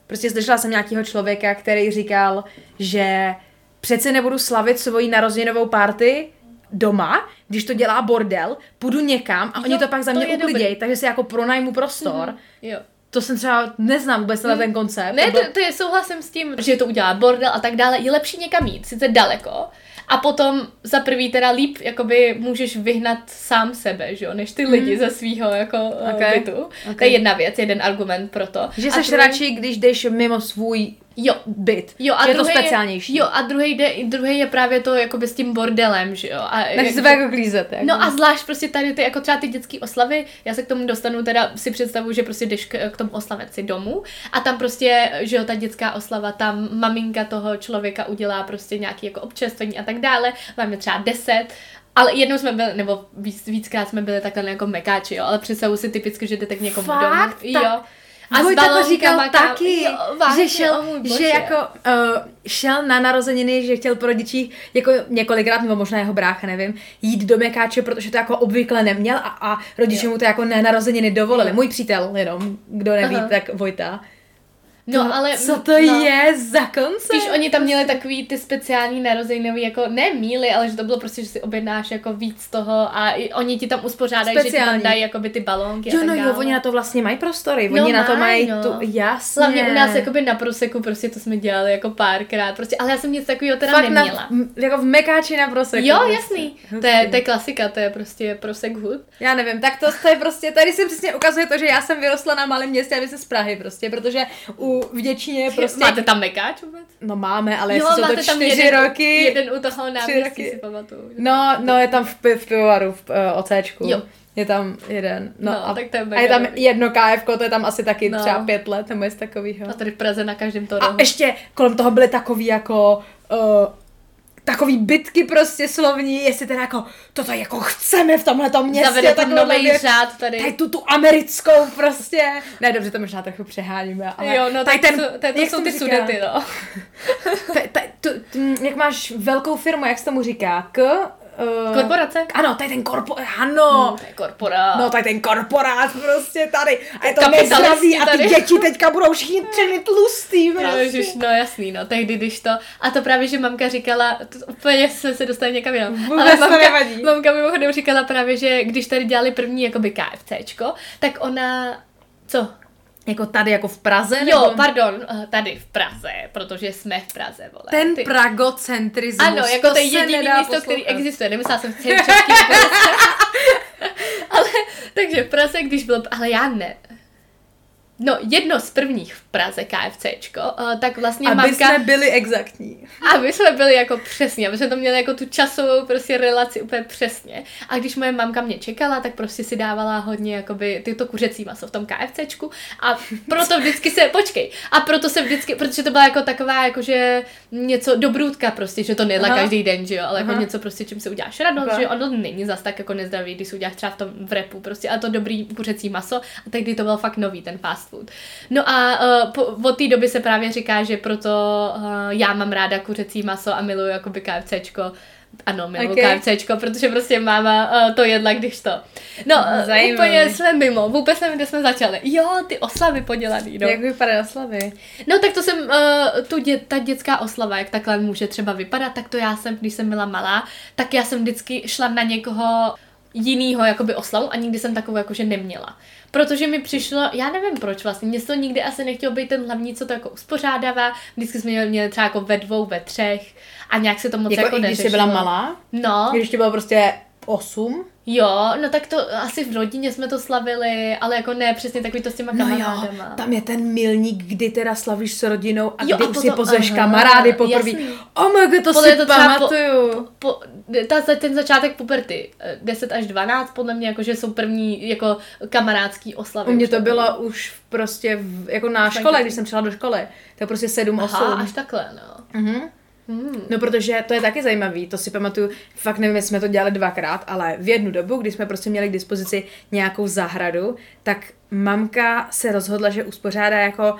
Prostě slyšela jsem nějakého člověka, který říkal, že přece nebudu slavit svoji narozeninovou party doma, když to dělá bordel, půjdu někam a Jo, oni to pak za mě uklidějí, takže si jako pronajmu prostor. Jo. To jsem třeba neznám vůbec tenhle ten koncept. Ne, to, to je souhlasím s tím, že to udělá bordel a tak dále. Je lepší někam jít, sice daleko, a potom za prvý teda líp jakoby můžeš vyhnat sám sebe, že jo, než ty lidi ze svýho jako Ok, okay. bytu. ok. To je jedna věc, jeden argument pro to. že seš druhý- radši, když jdeš mimo svůj Jo, byt. Jo, a je to speciálnější. Jo, a druhý, jde, druhý je právě to jakoby s tím bordelem, že jo. A Nechci se jako klízet. Jako. No a zvlášť prostě tady ty, jako třeba ty dětské oslavy, já se k tomu dostanu, teda si představuji, že prostě jdeš k, k tomu oslavenci domů a tam prostě, že jo, ta dětská oslava, tam maminka toho člověka udělá prostě nějaký jako občerstvení a tak dále, máme třeba deset, ale jednou jsme byli, nebo víc, víckrát jsme byli takhle jako mekáči, jo, ale představuji si typicky, že jdete k někomu Fakt? domů. Tak- Jo. A Vojta to říkal tam- taky, jo, vážně, že šel, že jako uh, šel na narozeniny, že chtěl po rodičích jako několikrát, nebo možná jeho brácha, nevím, jít do Mekáče, protože to jako obvykle neměl a, a rodiče Jo. mu to jako na narozeniny dovolili. Jo. Můj přítel, jenom, kdo neví, Aha. tak Vojta. No, ale... Co to no. je za koncept? Spíš oni tam měli takový ty speciální narozeninový, jako ne míly, ale že to bylo prostě, že si objednáš jako víc toho a i oni ti tam uspořádají, že ti tam Speciální. dají jakoby ty balónky Jo, a tak no dále. jo, oni na to vlastně mají prostory, No oni na to mají, no. tu, jasně. Hlavně u nás jakoby na proseku, prostě to jsme dělali jako párkrát, prostě, ale já jsem nic takového teda Fakt neměla. Na, jako v Mekáči na proseku. jo, prostě. jasný. Hustý. To je, to je klasika, to je prostě prosek hud. Já nevím, tak to, to je prostě, tady se přesně ukazuje to, že já jsem vyrostla na malém městě a vy jste z Prahy prostě, protože u v Děčíně prostě... Máte tam mekáč vůbec? No máme, ale jo, jsou to čtyři jeden, roky... jeden u toho náměstí si pamatuju. No, no je tam v, v pivovaru, v uh, OCčku. Jo. Je tam jeden. No, No, a, tak to je a je tam jedno KF, to je tam asi taky No. třeba pět let, nebo něco takového. A tady v Praze na každém to A ještě kolem toho byly takový jako... Uh, takový bitky prostě slovní, jestli teda jako, toto jako chceme v tomhle městě. Zavede to takhle nový řád tady. Tady tu, tu americkou prostě. Ne, dobře, to možná trochu přeháníme, ale jo, no tady tak ten, to, to jak jsou ty sudety, no. [laughs] Tu, jak máš velkou firmu, jak se tomu říká? K... Uh, Korporace? Ano, tady ten korpo... Ano. No, to je korporát. No, tady ten korporát prostě tady. A je to nezdravý a ty tady. děti teďka budou všichni [laughs] třemi tlustý. Prostě. Ježiš, no jasný, no, tehdy, když to, a to právě, že mamka říkala, to úplně jsme se dostali někam jinam, Vůbec to mamka, nevadí. mamka mimochodem říkala právě, že když tady dělali první jakoby KFCčko, tak ona, co? Jako tady, jako v Praze? Jo, nebo... pardon, eh, tady v Praze, protože jsme v Praze, vole. Ten Ty- pragocentrismus. Ano, jako to je jediné místo, který poslouchat. existuje. Nemyslela jsem v celé České republice. Ale, takže v Praze, když bylo, ale já ne. No, jedno z prvních v Praze KFCčko, uh, tak vlastně Aby mamka... jsme byli exaktní. Aby jsme byli jako přesně, aby jsme to měli jako tu časovou prostě relaci úplně přesně. A když moje mamka mě čekala, tak prostě si dávala hodně jakoby tyto kuřecí maso v tom KFCčku a proto vždycky se, počkej, a proto se vždycky, protože to byla jako taková jakože něco dobrůdka prostě, že to nejedla Aha. každý den, že jo, ale jako Aha. něco prostě, čím se uděláš radost, Ok. že ono není zas tak jako nezdravý, když si uděláš třeba v tom v repu prostě, ale to dobrý kuřecí maso a tehdy to byl fakt nový ten fast food. No a uh, po, od té doby se právě říká, že proto uh, já mám ráda kuřecí maso a miluju jakoby KFCčko. Ano, miluju Ok. okay. KFCčko, protože prostě máma uh, to jedla, když to. No, Zajímavý. úplně jsme mimo, vůbec nevím, kde jsme začali. Jo, ty oslavy podělaný, no. Jak vypadají oslavy? No tak to jsem, uh, tu dě, ta dětská oslava, jak takhle může třeba vypadat, tak to já jsem, když jsem byla malá, tak já jsem vždycky šla na někoho jinýho jakoby oslavu a nikdy jsem takovou jakože neměla. Protože mi přišlo, já nevím proč vlastně, mě to nikdy asi nechtělo být ten hlavní, co to jako uspořádává, vždycky jsme měli, měli třeba jako ve dvou, ve třech a nějak se to moc Jako, jako, i když jsi byla malá? No, Když ti bylo prostě osm? Jo, no tak to asi v rodině jsme to slavili, ale jako ne přesně takový to s těma No jo, kamarádama. tam je ten milník, kdy teda slavíš s rodinou a Jo, kdy a už si potom- pozveš aha, kamarády poprvé. Oh my god, to Podle si to třeba po- pamatuju. po, ta, ten začátek puberty, eh, 10 až 12, podle mě jakože jsou první jako kamarádský oslavy. U mě to bylo už prostě v, jako na škole, když jsem šla do školy. To je prostě 7, 8. Aha, až takhle, no. Mhm. No, protože to je taky zajímavý, to si pamatuju, fakt nevím, jestli jsme to dělali dvakrát, ale v jednu dobu, kdy jsme prostě měli k dispozici nějakou zahradu, tak mamka se rozhodla, že uspořádá jako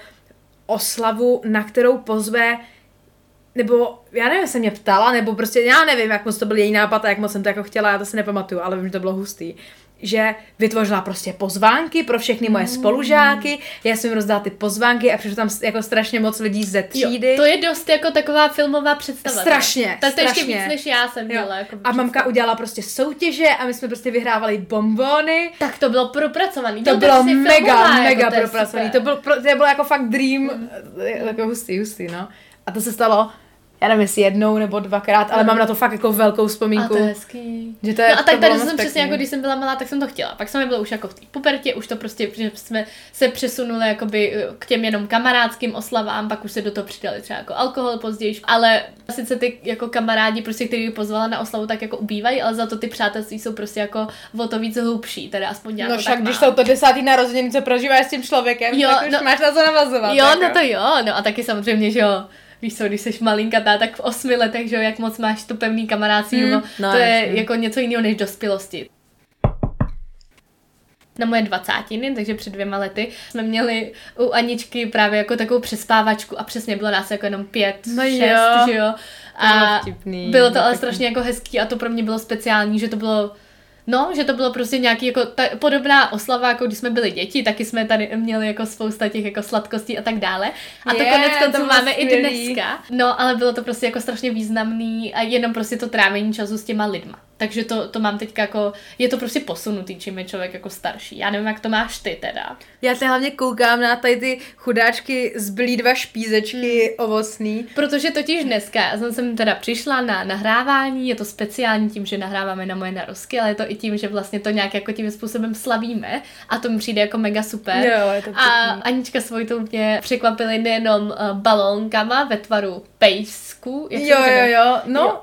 oslavu, na kterou pozve nebo já nevím, jestli mě ptala, nebo prostě já nevím, jak moc to byl její nápad a jak moc jsem to jako chtěla, já to si nepamatuju, ale vím, že to bylo hustý že vytvořila prostě pozvánky pro všechny moje spolužáky, já jsem jim rozdala ty pozvánky a přišlo tam jako strašně moc lidí ze třídy. Jo, to je dost jako taková filmová představa. Strašně, Tak to ještě strašně. víc, než já jsem dělala. Jako A mamka představu. udělala prostě soutěže a my jsme prostě vyhrávali bombony. Tak to bylo propracovaný. To Jo, bylo prostě mega, filmová, jako mega to je propracovaný. To bylo, to bylo jako fakt dream, mm. jako hustý, hustý, no. A to se stalo, já nevím, jestli jednou nebo dvakrát, ale Mm. mám na to fakt jako velkou A vzpomínku. to je hezký. Že to je- no a to tak tady jsem přesně pěkný. jako, když jsem byla malá, tak jsem to chtěla. Pak jsem byla už jako v té pubertě, už to prostě, že jsme se přesunuli jakoby eh, k těm jenom kamarádským oslavám, pak už se do toho přidali třeba jako alkohol později, ale sice ty jako kamarádi, prostě, který pozvala na oslavu, tak jako ubývají, ale za to ty přátelství jsou prostě jako o to víc hlubší, teda aspoň já No to však, tak když jsou to desátý narozeniny, co prožíváš s tím člověkem, Jo, tak už no- máš na co navazovat. Jo, jako. no to jo, no a taky samozřejmě, že jo, víš co, když jsi malinkatá, tak v osmi letech, že jo, jak moc máš to pevný kamarádství, Hmm, no, no, to je jasně. jako něco jiného než dospělosti. Na moje dvacátiny, takže před dvěma lety, jsme měli u Aničky právě jako takovou přespávačku a přesně bylo nás jako jenom pět, No šest, jo. že jo. To bylo A vtipný, bylo to ale strašně jako hezký a to pro mě bylo speciální, že to bylo No, že to bylo prostě nějaký jako ta, podobná oslava, jako když jsme byli děti, taky jsme tady měli jako spousta těch jako sladkostí a tak dále. A to Je, konec to konců máme i skvělý. dneska. No, ale bylo to prostě jako strašně významný a jenom prostě to trávení času s těma lidma. Takže to, to mám teďka jako, je to prostě posunutý, čím je člověk jako starší. Já nevím, jak to máš ty teda. Já se hlavně koukám na tady ty chudáčky zbylý dva špízečky Hmm. ovocný. Protože totiž dneska, já jsem sem teda přišla na nahrávání, je to speciální tím, že nahráváme na moje narozky, ale je to i tím, že vlastně to nějak jako tím způsobem slavíme a to mi přijde jako mega super. Jo, je to A. Anička s Vojtou mě překvapili nejenom uh, balónkama ve tvaru pejsku. Jo, to jo, jo, no, Jo.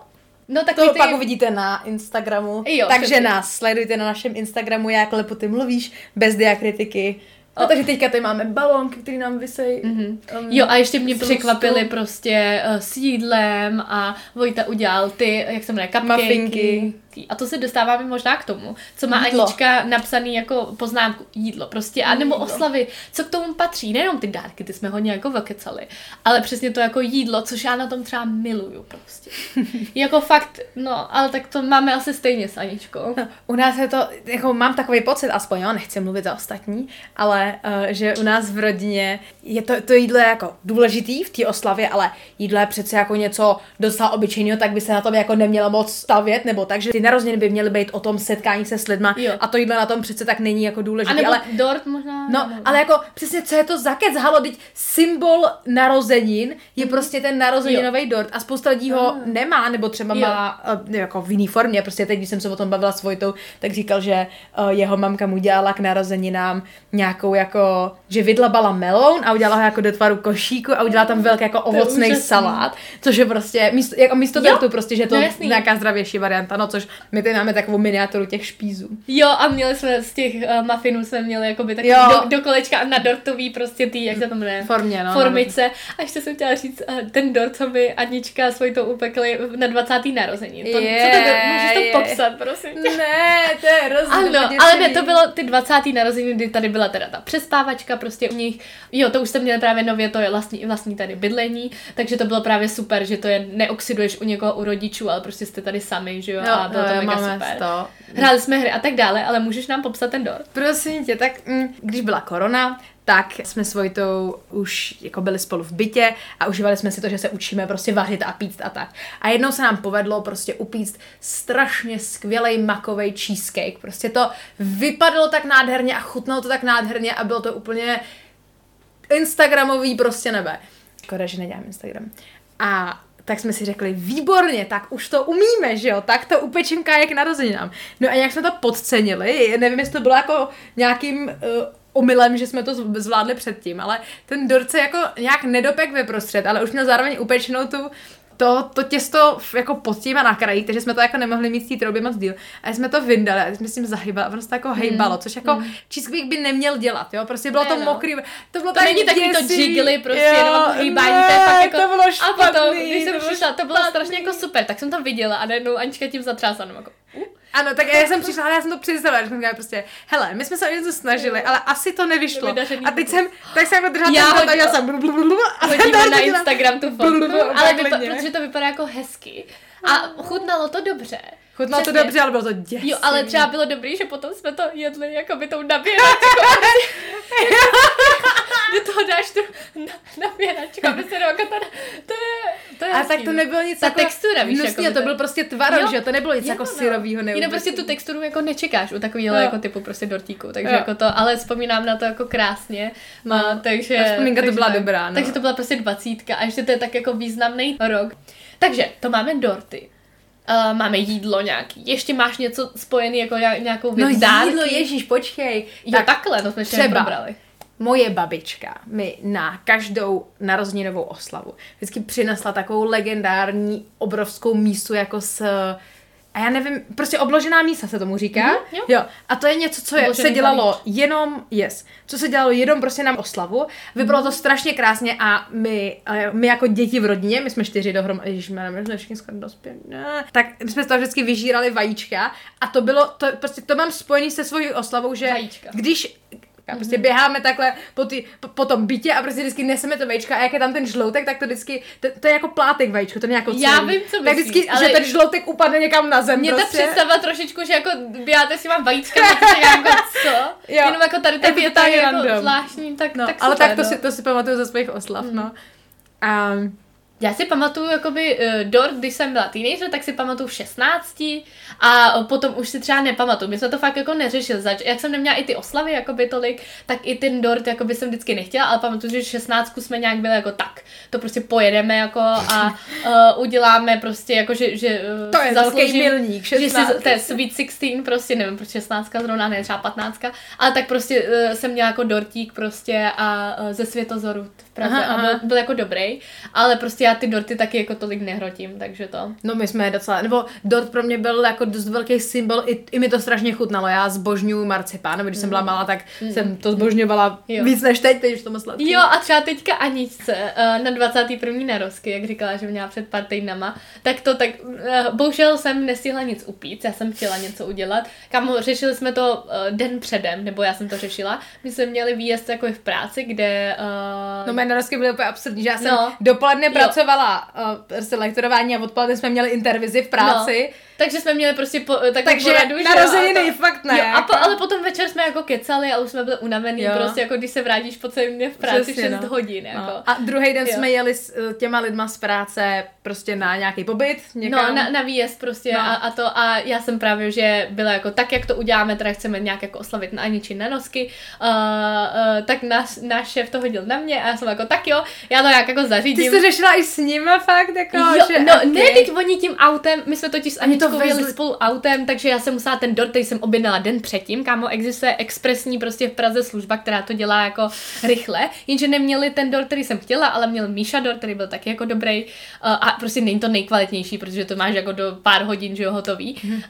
No tak to ty, pak uvidíte na Instagramu. Jo, takže nás sledujte na našem Instagramu, jak lepo ty mluvíš, bez diakritiky. O. takže teďka tady máme balónky, které nám vysejí. Mhm. um, Jo, a ještě mě překvapili lustru. prostě uh, s jídlem a Vojta udělal ty, jak se jmenuje, cupcakey. A to se dostáváme možná k tomu, co má Jídlo. Anička napsaný jako poznámku jídlo prostě, a nebo Jídlo. oslavy, co k tomu patří, nejenom ty dárky, ty jsme hodně jako vokecali, ale přesně to jako jídlo, což já na tom třeba miluju prostě. [laughs] jako fakt, no, ale tak to máme asi stejně s Aničkou. No, u nás je to, jako mám takový pocit, aspoň jo, nechci mluvit za ostatní, ale uh, že u nás v rodině je to, to jídlo je jako důležitý v té oslavě, ale jídlo je přece jako něco docela obyčejného, tak by se na tom jako nemělo moc stavět, nebo takže ty narozeniny by měly být o tom setkání se s lidma Jo. a to jídlo na tom přece tak není jako důležité, ale dort možná? No, nebo- ale jako přesně, co je to za kec, halo, teď symbol narozenin je prostě ten narozeninový dort a spousta lidí ho Ah. nemá, nebo třeba Jo. má uh, jako v jiný formě, prostě teď, když jsem se o tom bavila s Vojtou, tak říkal, že uh, jeho mamka mu dělala k narozeninám nějakou jako, že vydlabala meloun a udělala ho jako do tvaru košíku a udělala tam velký jako ovocný salát, což je prostě místo, jako místo dortu prostě, že je to No jasný. nějaká zdravější varianta, no což my tady máme takovou miniaturu těch špízů. Jo, a měli jsme z těch uh, muffinů jsme měli jakoby taky Jo. do, do kolečka a na dortový prostě tý, jak se to jmenuje? Formě, no. Formice. A ještě jsem chtěla říct, uh, ten dort, co mi Anička svoji to upekli na 20. narozeniny. To, Je, co to, můžeš to je. popsat, prosím tě. Ne, to je hrozně Ano, ale ne, to bylo ty 20. narozeniny, kdy tady byla teda ta přespávačka prostě u nich. Jo, to už jste měli právě nově, to je vlastní, vlastní tady bydlení, takže to bylo právě super, že to je neoxiduješ u někoho u rodičů, ale prostě jste tady sami, že jo, a bylo to mega máme super. To. Hráli jsme hry a tak dále, ale můžeš nám popsat ten dort? Prosím tě, tak mm, když byla korona, tak jsme s Vojtou už jako byli spolu v bytě a užívali jsme si to, že se učíme prostě vařit a pít a tak. A jednou se nám povedlo prostě upíct strašně skvělý makový cheesecake. Prostě to vypadalo tak nádherně a chutnalo to tak nádherně a bylo to úplně Instagramový prostě nebe. Škoda, že nedělám Instagram. A tak jsme si řekli, výborně, tak už to umíme, že jo, tak to upečím kájek narozeninám. No a nějak jsme to podcenili, nevím, jestli to bylo jako nějakým uh, omylem, že jsme to z- zvládli předtím, ale ten dort se jako nějak nedopek ve prostřed, ale už měl zároveň upečenou tu to, to těsto jako pod tím a na kraji, takže jsme to jako nemohli mít v té troubě moc díl. A jsme to vyndali a jsme s tím zahybali a se to jako hejbalo, což jako cheesecake by neměl dělat, jo, prostě bylo Ne, to no. mokrý, to bylo To tak není takový to jiggly, prostě Jo, jenom hýbání, to je ne, fakt jako... to bylo a špatný, potom, když jsem to bylo přišla, to bylo strašně jako super, tak jsem to viděla a najednou Anička tím zatřásla, jenom jako, uh, Ano, tak já jsem přišla, ale já jsem to představila, že jsem říkala prostě, hele, my jsme se o něco snažili, ale asi to nevyšlo. A teď jsem, tak jsem jako držela Já ten a já jsem [laughs] a hodíme na. Instagram tu fotku, ale vypa- protože to vypadá jako hezky. A chutnalo to dobře. Chutnalo to dobře, ale bylo to děsivý. Jo, ale třeba bylo dobrý, že potom jsme to jedli jako by tou nabíračkou. [laughs] Do toho dáš tu na- nabíračku, aby se jako to, to je, to je A hezký, tak to no. nebylo nic Ta jako textura, víš, hnusný, jako to by byl to- prostě tvar, Jo. že to nebylo nic Jo, jako no. syrovýho Jinak neuvěřitelného. prostě tu texturu jako nečekáš u takového jako typu prostě dortíku, takže Jo. jako to, ale vzpomínám na to jako krásně, No. takže... A vzpomínka to takže byla tak. dobrá, no. Takže to byla prostě dvacítka a ještě to je tak jako významný rok. Takže to máme dorty. Uh, máme jídlo nějaký. Ještě máš něco spojený jako nějak- nějakou No věc, dárky? jídlo, ježíš, počkej. Jo, takhle, to jsme třeba. neprobrali. Moje babička mi na každou narozeninovou oslavu vždycky přinesla takovou legendární obrovskou mísu jako s a já nevím, prostě obložená mísa se tomu říká. Mhm, jo. jo. A to je něco, co je, se dělalo balíč. jenom, yes, co se dělalo jenom prostě na oslavu. Vypadalo Mhm. to strašně krásně a my, eh, my jako děti v rodině, my jsme čtyři dohromady, ježišmarja, my jsme všichni skoro dospěli, tak my jsme z toho vždycky vyžírali vajíčka a to bylo, to, prostě to mám spojený se svojí oslavou, že Vajíčka. když a prostě běháme takhle po, ty, po, po tom bytě a prostě vždycky neseme to vajíčka a jak je tam ten žloutek, tak to vždycky, to, to je jako plátek vajíčko, to není jako Já vím, co Tak myslíš, vždycky, ale- že ten žloutek upadne někam na zem Mě prostě. ta představa trošičku, že jako běháte tak si říkám, jako co? Jo. Jenom jako tady ta věta je jako zvláštní, tak, No, tak ale super, tak to, no. si, to si pamatuju ze svých oslav, no. A, Já si pamatuju jakoby uh, dort, když jsem byla teenager, tak si pamatuju v 16 a potom už si třeba nepamatuju. My jsme to fakt jako neřešili. Zač- jak jsem neměla i ty oslavy jakoby tolik, tak i ten dort jakoby jsem vždycky nechtěla, ale pamatuju, že 16 jsme nějak byli jako tak. To prostě pojedeme jako a uh, [laughs] uděláme prostě jako, že, že uh, To je velký zasloužím- milník, že si, 16. to je Sweet 16, prostě nevím, proč 16 zrovna, ne třeba 15, ale tak prostě uh, jsem měla jako dortík prostě a uh, ze Světozoru v Praze Aha, a aha. byl, byl jako dobrý, ale prostě já ty dorty taky jako tolik nehrotím, takže to. no my jsme docela, nebo dort pro mě byl jako dost velký symbol, i, i mi to strašně chutnalo, já zbožňuju marcipán, nebo když jsem byla malá, tak jsem to zbožňovala Mm. Jo. víc než teď, teď už to sladký. Jo, a třeba teďka Aničce uh, na 21. narozky, jak říkala, že měla před pár týdnama, tak to tak, uh, bohužel jsem nestihla nic upít, já jsem chtěla něco udělat. Kamo, řešili jsme to uh, den předem, nebo já jsem to řešila. My jsme měli výjezd jako v práci, kde... Uh, No mé narozky byly úplně absurdní, že já jsem No. dopoledne Jo. pracovala uh, prostě lektorování a odpoledne jsme měli intervizi v práci. No, takže jsme měli prostě po, takovou Takže poradu, narozeniny to- fakt ne. Jo, a po, jako. ale potom večer jsme jako kecali a už jsme byli unavený, Jo. prostě jako když se vrátíš po celém dně v práci Přesně, 6 no. hodin, jako. No. A druhý den Jo. jsme jeli s eh, těma lidma z práce prostě na nějaký pobyt někam. No, na, na výjezd prostě No. a, a to a já jsem právě, že byla jako tak, jak to uděláme, teda chceme nějak jako oslavit na Aniči na nosky, uh, uh, tak náš, náš šéf to hodil na mě a já jsem jako tak jo, já to nějak jako Ty zařídím. jsi to řešila i s nima fakt, jako, Jo, že no okay. ne, teď oni tím autem, my jsme totiž s to vezli- spolu autem, takže já jsem musela ten dort, který jsem objednala den předtím, kámo, existuje expresní prostě v Praze služba, která to dělá jako rychle, jenže neměli ten dort, který jsem chtěla, ale měl Míša dort, který byl taky jako dobrý uh, a prostě není to nejkvalitnější, protože to máš jako do pár hodin, že jo, hotový. Mhm. Uh,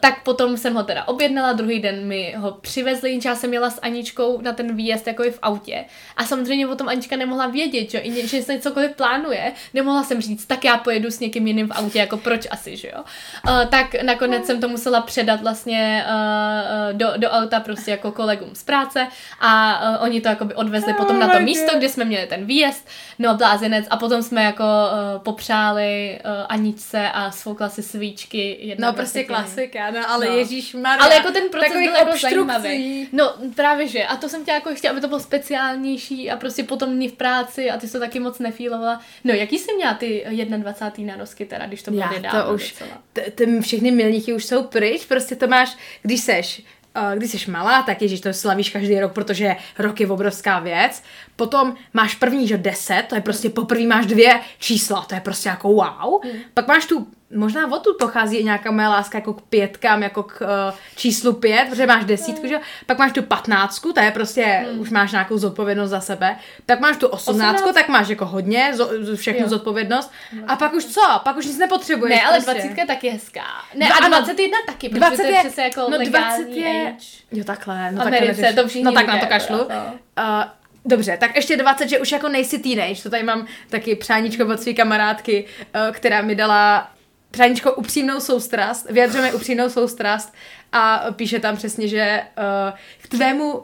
tak potom jsem ho teda objednala, druhý den mi ho přivezli, jenže já jsem jela s Aničkou na ten výjezd jako v autě a samozřejmě o tom Anička nemohla vědět, že, i že se cokoliv plánuje, nemohla jsem říct, tak já pojedu s někým jiným v autě, jako proč asi, že jo. Uh, tak nakonec jsem to musela předat vlastně uh, do, do auta prostě jako kolegům z práce a uh, oni to jakoby odvezli potom na to místo, kde jsme měli ten výjezd, no blázinec a potom jsme jako uh, popřáli uh, Aničce a svoukla si svíčky. jedna No prostě klasika, no ale No. Ježíš Maria. Ale jako ten proces byl jako zajímavý. No právě že. A to jsem chtěla jako chtěla, aby to bylo speciálnější a prostě potom dní v práci a ty jsi to taky moc nefílovala. No jaký jsi měla ty 21. narozky teda, když to bylo Já to už, t- ty všechny milníky už jsou pryč, prostě to máš, když seš eh, když jsi malá, tak ježiš, to slavíš každý rok, protože rok je obrovská věc. Potom máš první, že 10, to je prostě poprvé máš dvě čísla, to je prostě jako wow. Hmm. Pak máš tu možná odtud pochází i nějaká moje láska jako k pětkám, jako k uh, číslu pět, protože máš desítku, že jo? Pak máš tu patnáctku, to je prostě, hmm. už máš nějakou zodpovědnost za sebe. Pak máš tu osmnáctku, tak máš jako hodně, zo, všechnu jo. zodpovědnost. A pak už co? Pak už nic nepotřebuješ. Ne, ale prostě. dvacítka taky je hezká. Ne, a 21 taky, protože 20 to je, je přece jako no, 20 je, age. Jo, takhle. No, Americe, takhle to všichni No tak na to kašlu. jako, no. Uh, Dobře, tak ještě 20, že už jako nejsi teenage, to tady mám taky přáníčko od své kamarádky, uh, která mi dala přáníčko upřímnou soustrast, vyjadřujeme upřímnou soustrast a píše tam přesně, že uh, k tvému uh,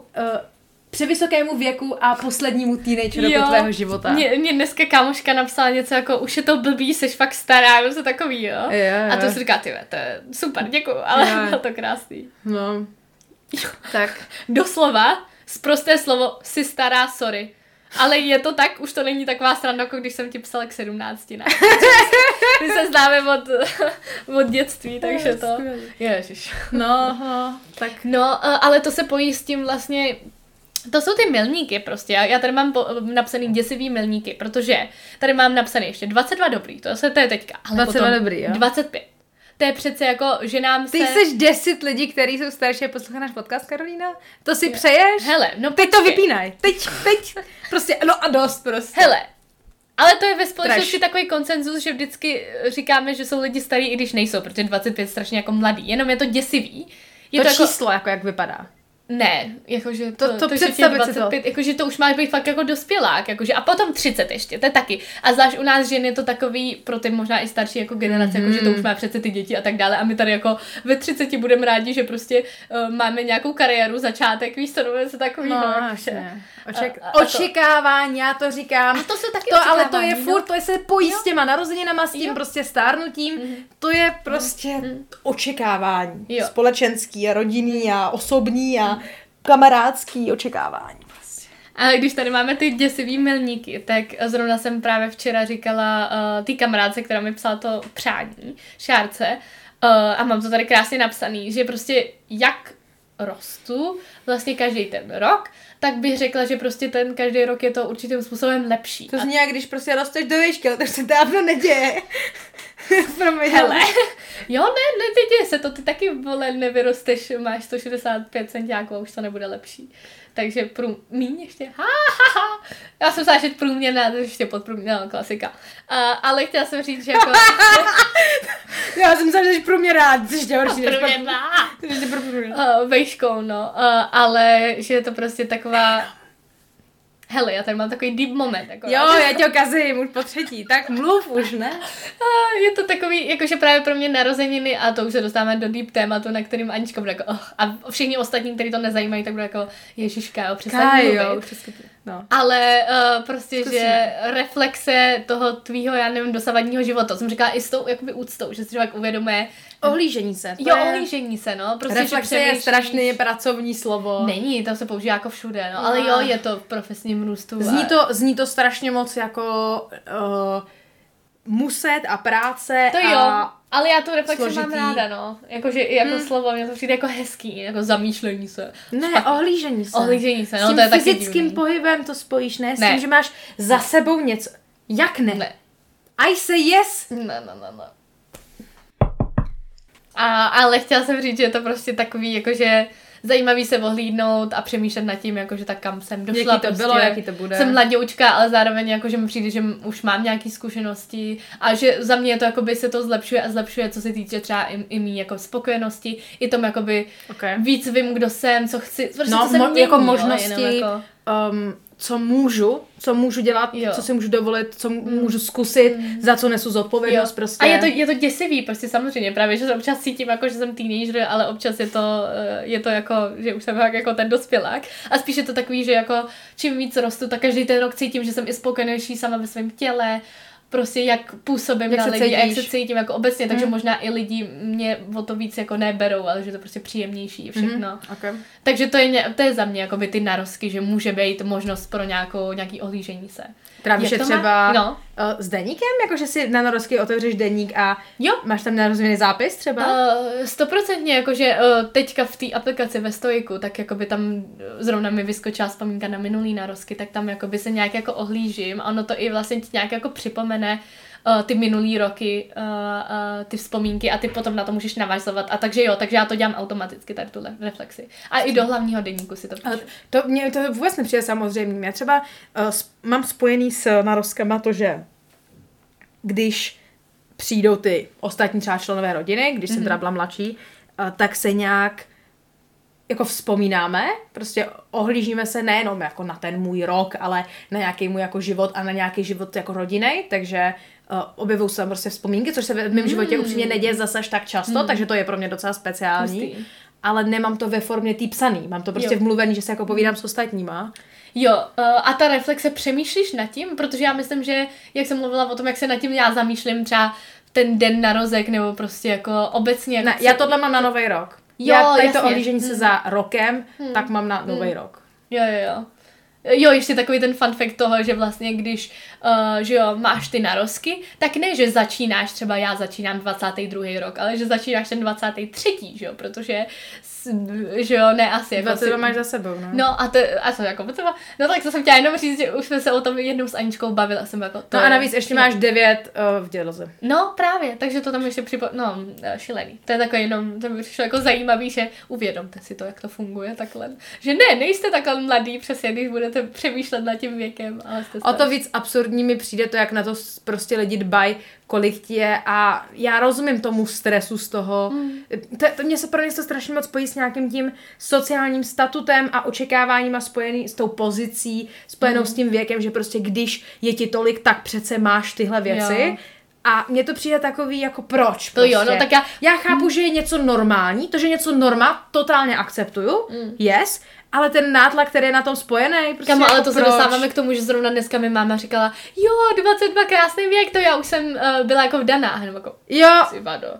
převysokému věku a poslednímu teenage roku tvého života. Mě, mě dneska kámoška napsala něco jako, už je to blbý, jsi fakt stará, nebo se takový, jo? Jo, jo. A to si říká, ty to je super, děkuju, ale Jo. [laughs] bylo to krásný. No. Tak. [laughs] Doslova, zprosté slovo, jsi stará, sorry. Ale je to tak, už to není taková sranda, jako když jsem ti psala k 17, ne? [laughs] My se známe od, od dětství, takže to... Ježiš. No, no, tak No, ale to se pojí s tím vlastně, to jsou ty milníky prostě. Já, já tady mám po, napsaný děsivý milníky, protože tady mám napsaný ještě 22 dobrý, to se to je teďka. Ale 22 potom dobrý, jo. 25. To je přece jako, že nám Ty se... jsi deset lidí, kteří jsou starší a poslouchají náš podcast, Karolína? To si přeješ? Hele, no Teď to počkej. vypínaj. Teď, teď. Prostě, no a dost prostě. Hele, ale to je ve společnosti Trash. takový konsenzus, že vždycky říkáme, že jsou lidi starí, i když nejsou, protože 25 je strašně jako mladý. Jenom je to děsivý. Je to, to, jako, číslo, jako jak vypadá. Ne, jakože To- to, to to, představit si to. 25, jakože to už máš být fakt jako dospělák, jakože a potom 30 ještě, to je taky. A zvlášť u nás žen je to takový, pro ty možná i starší jako generace, mm-hmm. jakože to už má přece ty děti a tak dále a my tady jako ve 30 budeme rádi, že prostě uh, máme nějakou kariéru, začátek, víš nebo se takový, No, no. Oček- A- a- očekávání, já to říkám. A to jsou taky to, ale to je furt, no. to je se pojí s těma narozeninama, s tím Jo. Mhm. prostě stárnutím. To je prostě očekávání. Jo. Společenský a rodinný a osobní a kamarádský očekávání. Prostě. Ale když tady máme ty děsivý milníky, tak zrovna jsem právě včera říkala uh, ty kamarádce, která mi psala to přání, šárce, uh, a mám to tady krásně napsaný, že prostě jak rostu, vlastně každý ten rok, tak bych řekla, že prostě ten každý rok je to určitým způsobem lepší. To zní jak když prostě rosteš do výšky, ale to se dávno neděje. [laughs] Promiň, Hele, jo, ne, ne, neděje se to, ty taky, vole, nevyrosteš, máš 165 centiáků a už to nebude lepší. Takže prům, míň ještě, ha, ha, ha. Já jsem že průměrná, to je ještě podprůměrná, no, klasika. A, ale chtěla jsem říct, že jako [laughs] Já jsem myslela, že jsi průměr rád, jsi ještě horší. než pod- průměrná, [laughs] Jsi ještě průměr. uh, vejškou, no, uh, ale že je to prostě taková, hele, já tady mám takový deep moment, jako, Jo, já tě okazím už po třetí, tak mluv už, ne? A je to takový, jakože právě pro mě narozeniny a to už se dostáváme do deep tématu, na kterým Anička bude jako oh, a všichni ostatní, kteří to nezajímají, tak bude jako Ježiška, jo, přestaň mluvit. přesně. No. Ale uh, prostě, Zkusíme. že reflexe toho tvýho, já nevím, dosavadního života, jsem říkala i s tou jakoby úctou, že si člověk uvědomuje, Ohlížení se. to jo, je- ohlížení se, no, prostě, Reflexe že je strašný pracovní slovo. Není, to se používá jako všude, no, ale No. jo, je to v profesním růstu. Zní to, zní to strašně moc jako uh, muset a práce To jo, a ale já tu reflexi mám složitý. ráda, no. Jakože i jako Hmm. slovo, mě to přijde jako hezký, jako zamýšlení se. ne, ohlížení se. Ohlížení se, S no tím to je taky fyzickým divný. pohybem to spojíš, ne? S Ne. tím, že máš za sebou něco. Jak ne? Ne. I say yes. Ne, ne, ne, ne. A, ale chtěla jsem říct, že je to prostě takový, jakože zajímavý se ohlídnout a přemýšlet nad tím, jakože tak kam jsem došla. Jaký to prostě. bylo, jaký to bude. Jsem mladoučka, ale zároveň jakože mi přijde, že už mám nějaké zkušenosti a že za mě je to jakoby se to zlepšuje a zlepšuje, co se týče třeba i, i mý jako spokojenosti, i tom jakoby Okay. víc vím, kdo jsem, co chci, prostě No, co se mo- mění, jako možnosti, jenom jako, um, co můžu, co můžu dělat, Jo. co si můžu dovolit, co můžu zkusit, za co nesu zodpovědnost Jo. prostě. A je to, je to děsivý, prostě samozřejmě, právě, že občas cítím jako, že jsem teenager, ale občas je to, eh, je to jako, že už jsem jako ten dospělák. A spíš je to takový, že jako čím víc rostu, tak každý ten rok cítím, že jsem i spokojenější sama ve svém těle, prostě jak působím Jak na se lidi a jak se cítíš. cítím jako obecně, takže Mm. možná i lidi mě o to víc jako neberou, ale že to prostě příjemnější všechno. Mhm, okay. Takže to je, to je za mě jako by ty narosky, že může být možnost pro nějakou, nějaký ohlížení se. Trávíš je to má- třeba no. uh, s deníkem, jakože si na narozky otevřeš deník a Jo, máš tam narozvený zápis třeba? Uh, Stoprocentně, jakože uh, teďka v té aplikaci ve Stoiku, tak jakoby tam uh, zrovna mi vyskočila vzpomínka na minulý narozky, tak tam jakoby se nějak jako ohlížím a ono to i vlastně ti nějak jako připomene uh, ty minulý roky, uh, uh, ty vzpomínky a ty potom na to můžeš navazovat. A takže jo, takže já to dělám automaticky, tady tu reflexi. A i do hlavního denníku si to píšu. To mě to vůbec nepřijde samozřejmě. Já třeba uh, mám spojený s narozkama to, že když přijdou ty ostatní třeba členové rodiny, když mm-hmm. jsem teda byla mladší, uh, tak se nějak jako vzpomínáme, prostě ohlížíme se nejenom jako na ten můj rok, ale na nějaký můj jako život a na nějaký život jako rodiny, takže uh, objevují se tam prostě vzpomínky, což se v mém životě mm. upřímně neděje zase tak často, mm. takže to je pro mě docela speciální. Pustý. Ale nemám to ve formě tý psaný, mám to prostě jo. v mluvení, že se jako povídám s ostatníma. Jo, uh, a ta reflexe přemýšlíš nad tím? Protože já myslím, že jak jsem mluvila o tom, jak se nad tím já zamýšlím třeba ten den narozek, nebo prostě jako obecně. Jako ne, já tohle mám na nový rok. Jo, já tady jasně. to ohlížení se hmm. za rokem, hmm. tak mám na nový hmm. rok. Jo, jo, jo. Jo, ještě takový ten fun fact toho, že vlastně když, uh, že jo, máš ty narozky, tak ne, že začínáš, třeba já začínám 22. rok, ale že začínáš ten 23. že jo, protože že jo, ne asi. Jako 22 si... máš za sebou, no. No a to, a to jako třeba, no tak to jsem chtěla jenom říct, že už jsme se o tom jednou s Aničkou bavili a jsem jako... To no a navíc ještě máš 9 uh, v děloze. No právě, takže to tam ještě připo... no, eh, šílený. To je takový jenom, to by přišlo jako zajímavý, že uvědomte si to, jak to funguje takhle. Že ne, nejste takhle mladý, přesně, když budete přemýšlet nad tím věkem, ale jste O to víc absurdní mi přijde to, jak na to prostě lidi dbají, kolik ti je a já rozumím tomu stresu z toho. Mm. To, to mě se pro to strašně moc spojí s nějakým tím sociálním statutem a očekáváním a spojený s tou pozicí, spojenou mm. s tím věkem, že prostě když je ti tolik, tak přece máš tyhle věci. Jo. A mně to přijde takový jako proč. To prostě. jo, no prostě. tak já... Já chápu, mm. že je něco normální, to, že něco norma, totálně akceptuju, mm. yes, ale ten nátlak, který je na tom spojený, prostě Kamo, ale to proč? se dostáváme k tomu, že zrovna dneska mi máma říkala, jo, 22 krásný věk, to já už jsem uh, byla jako vdaná, jenom jako, jo.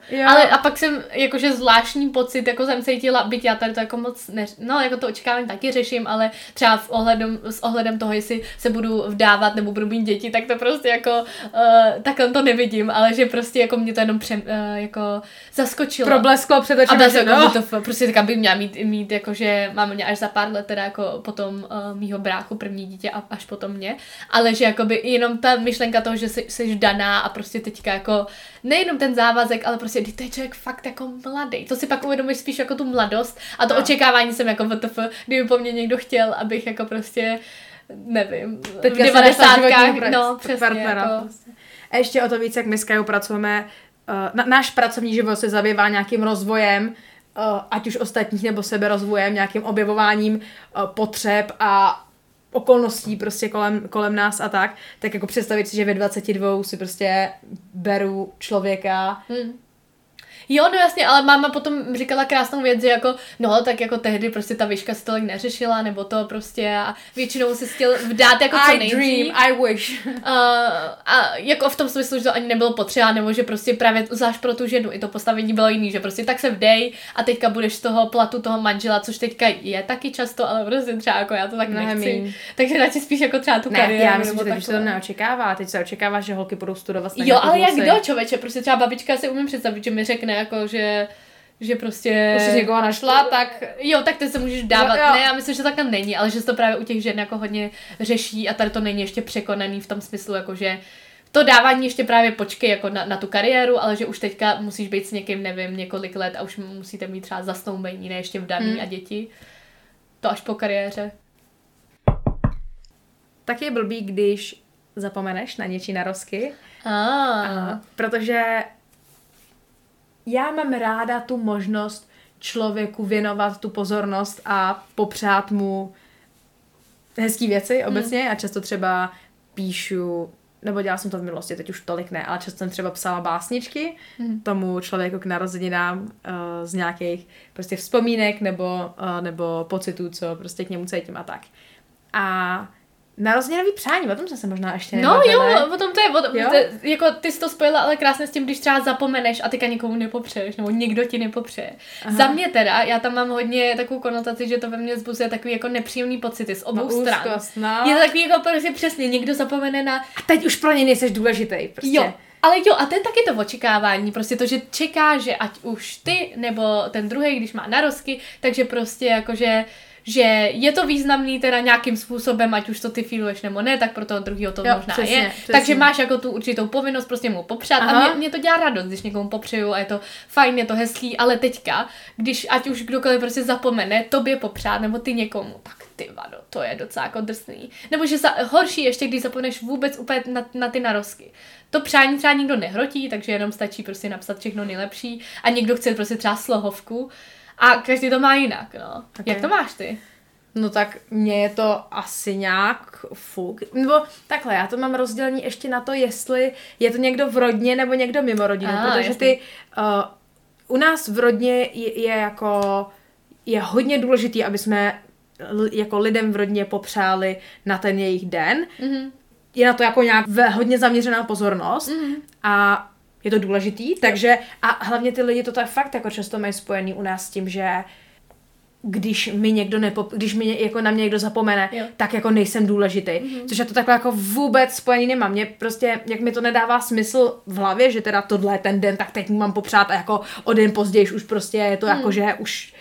jo. Ale a pak jsem jakože zvláštní pocit, jako jsem cítila, byť já tady to jako moc, ne, no jako to očekávání taky řeším, ale třeba v ohledem, s ohledem toho, jestli se budu vdávat nebo budu mít děti, tak to prostě jako, uh, takhle to nevidím, ale že prostě jako mě to jenom pře, uh, jako zaskočilo. Problesklo před očima, a no. to prostě tak by měla mít, mít jako, že mám mě až za pár let teda jako potom uh, mýho bráchu první dítě a až potom mě, ale že jakoby jenom ta myšlenka toho, že jsi, jsi daná a prostě teďka jako nejenom ten závazek, ale prostě to je člověk fakt jako mladý. To si pak uvědomíš spíš jako tu mladost a to no. očekávání jsem jako VTF, kdyby po mně někdo chtěl, abych jako prostě nevím, Teďka v devadesátkách, no přesně. Jako... Prostě. A ještě o to víc, jak my s Kajou pracujeme, uh, na, náš pracovní život se zabývá nějakým rozvojem, ať už ostatních nebo seberozvojem, nějakým objevováním uh, potřeb a okolností prostě kolem, kolem nás a tak, tak jako představit si, že ve 22 si prostě beru člověka, hmm Jo, no jasně, ale máma potom říkala krásnou věc, že jako, no tak jako tehdy prostě ta výška se tolik neřešila, nebo to prostě a většinou se chtěl vdát jako co nejdřív. I dream, I wish. [laughs] Uh, a jako v tom smyslu, že to ani nebylo potřeba, nebo že prostě právě zvlášť pro tu ženu i to postavení bylo jiný, že prostě tak se vdej a teďka budeš z toho platu toho manžela, což teďka je taky často, ale prostě třeba jako já to tak Mnohem nechci. Míň. Takže radši spíš jako třeba tu ne, kariéru. Já myslím, že teď se to neočekává, teď se očekává, že holky budou studovat. Jo, ale jak kdo člověče, prostě třeba babička si umím představit, že mi řekne jako, že že prostě... Už jsi někoho našla, tak... Jo, tak ty se můžeš dávat. Jo, jo. Ne, já myslím, že tak není, ale že se to právě u těch žen jako hodně řeší a tady to není ještě překonaný v tom smyslu, jako že to dávání ještě právě počkej jako na, na tu kariéru, ale že už teďka musíš být s někým, nevím, několik let a už musíte mít třeba zasnoubení, ne ještě vdaný hmm. a děti. To až po kariéře. Tak je blbý, když zapomeneš na něčí narozky. Ah. A, protože já mám ráda tu možnost člověku věnovat tu pozornost a popřát mu hezký věci hmm. obecně hmm. a často třeba píšu, nebo dělala jsem to v minulosti, teď už tolik ne, ale často jsem třeba psala básničky hmm. tomu člověku k narozeninám uh, z nějakých prostě vzpomínek nebo, uh, nebo pocitů, co prostě k němu cítím a tak. A Narozeninový přání, o tom jsme se možná ještě No jo, o tom to je, o tom, jo? To, jako ty jsi to spojila ale krásně s tím, když třeba zapomeneš a teďka nikomu nepopřeješ, nebo někdo ti nepopřeje. Aha. Za mě teda, já tam mám hodně takovou konotaci, že to ve mně zbuzuje takový jako nepříjemný pocity z obou no, stran. Úzkost, no. Je to takový jako prostě přesně, někdo zapomene na... A teď už pro ně nejseš důležitý, prostě. Jo, ale jo, a ten taky to očekávání, prostě to, že čeká, že ať už ty, nebo ten druhý, když má narozky, takže prostě jakože že je to významný teda nějakým způsobem, ať už to ty feeluješ nebo ne, tak pro toho druhého to Jo, možná přesně, je. přesně. Takže máš jako tu určitou povinnost prostě mu popřát Aha. a mě, mě to dělá radost, když někomu popřeju a je to fajn, je to hezký, ale teďka, když ať už kdokoliv prostě zapomene tobě popřát nebo ty někomu, tak ty vado, to je docela jako drsný. Nebo že za, horší ještě, když zapomeneš vůbec úplně na, na ty narozky. To přání třeba nikdo nehrotí, takže jenom stačí prostě napsat všechno nejlepší a někdo chce prostě třeba slohovku a každý to má jinak, no. Ok. Jak to máš ty? No tak mně je to asi nějak fuk. Nebo takhle, já to mám rozdělení ještě na to, jestli je to někdo v rodině nebo někdo mimo rodinu, Ah, protože jasně. ty uh, u nás v rodině je, je jako je hodně důležitý, aby jsme jako lidem v rodině popřáli na ten jejich den. Mhm. Je na to jako nějak hodně zaměřená pozornost Mhm. a je to důležitý, takže a hlavně ty lidi to tak fakt jako často mají spojený u nás s tím, že když mi někdo nepop, když mi jako na mě někdo zapomene, Jo. tak jako nejsem důležitý. Mm-hmm. Což já to takhle jako vůbec spojený nemám. Mě prostě, jak mi to nedává smysl v hlavě, že teda tohle je ten den, tak teď mu mám popřát a jako o den později už prostě je to jako, že už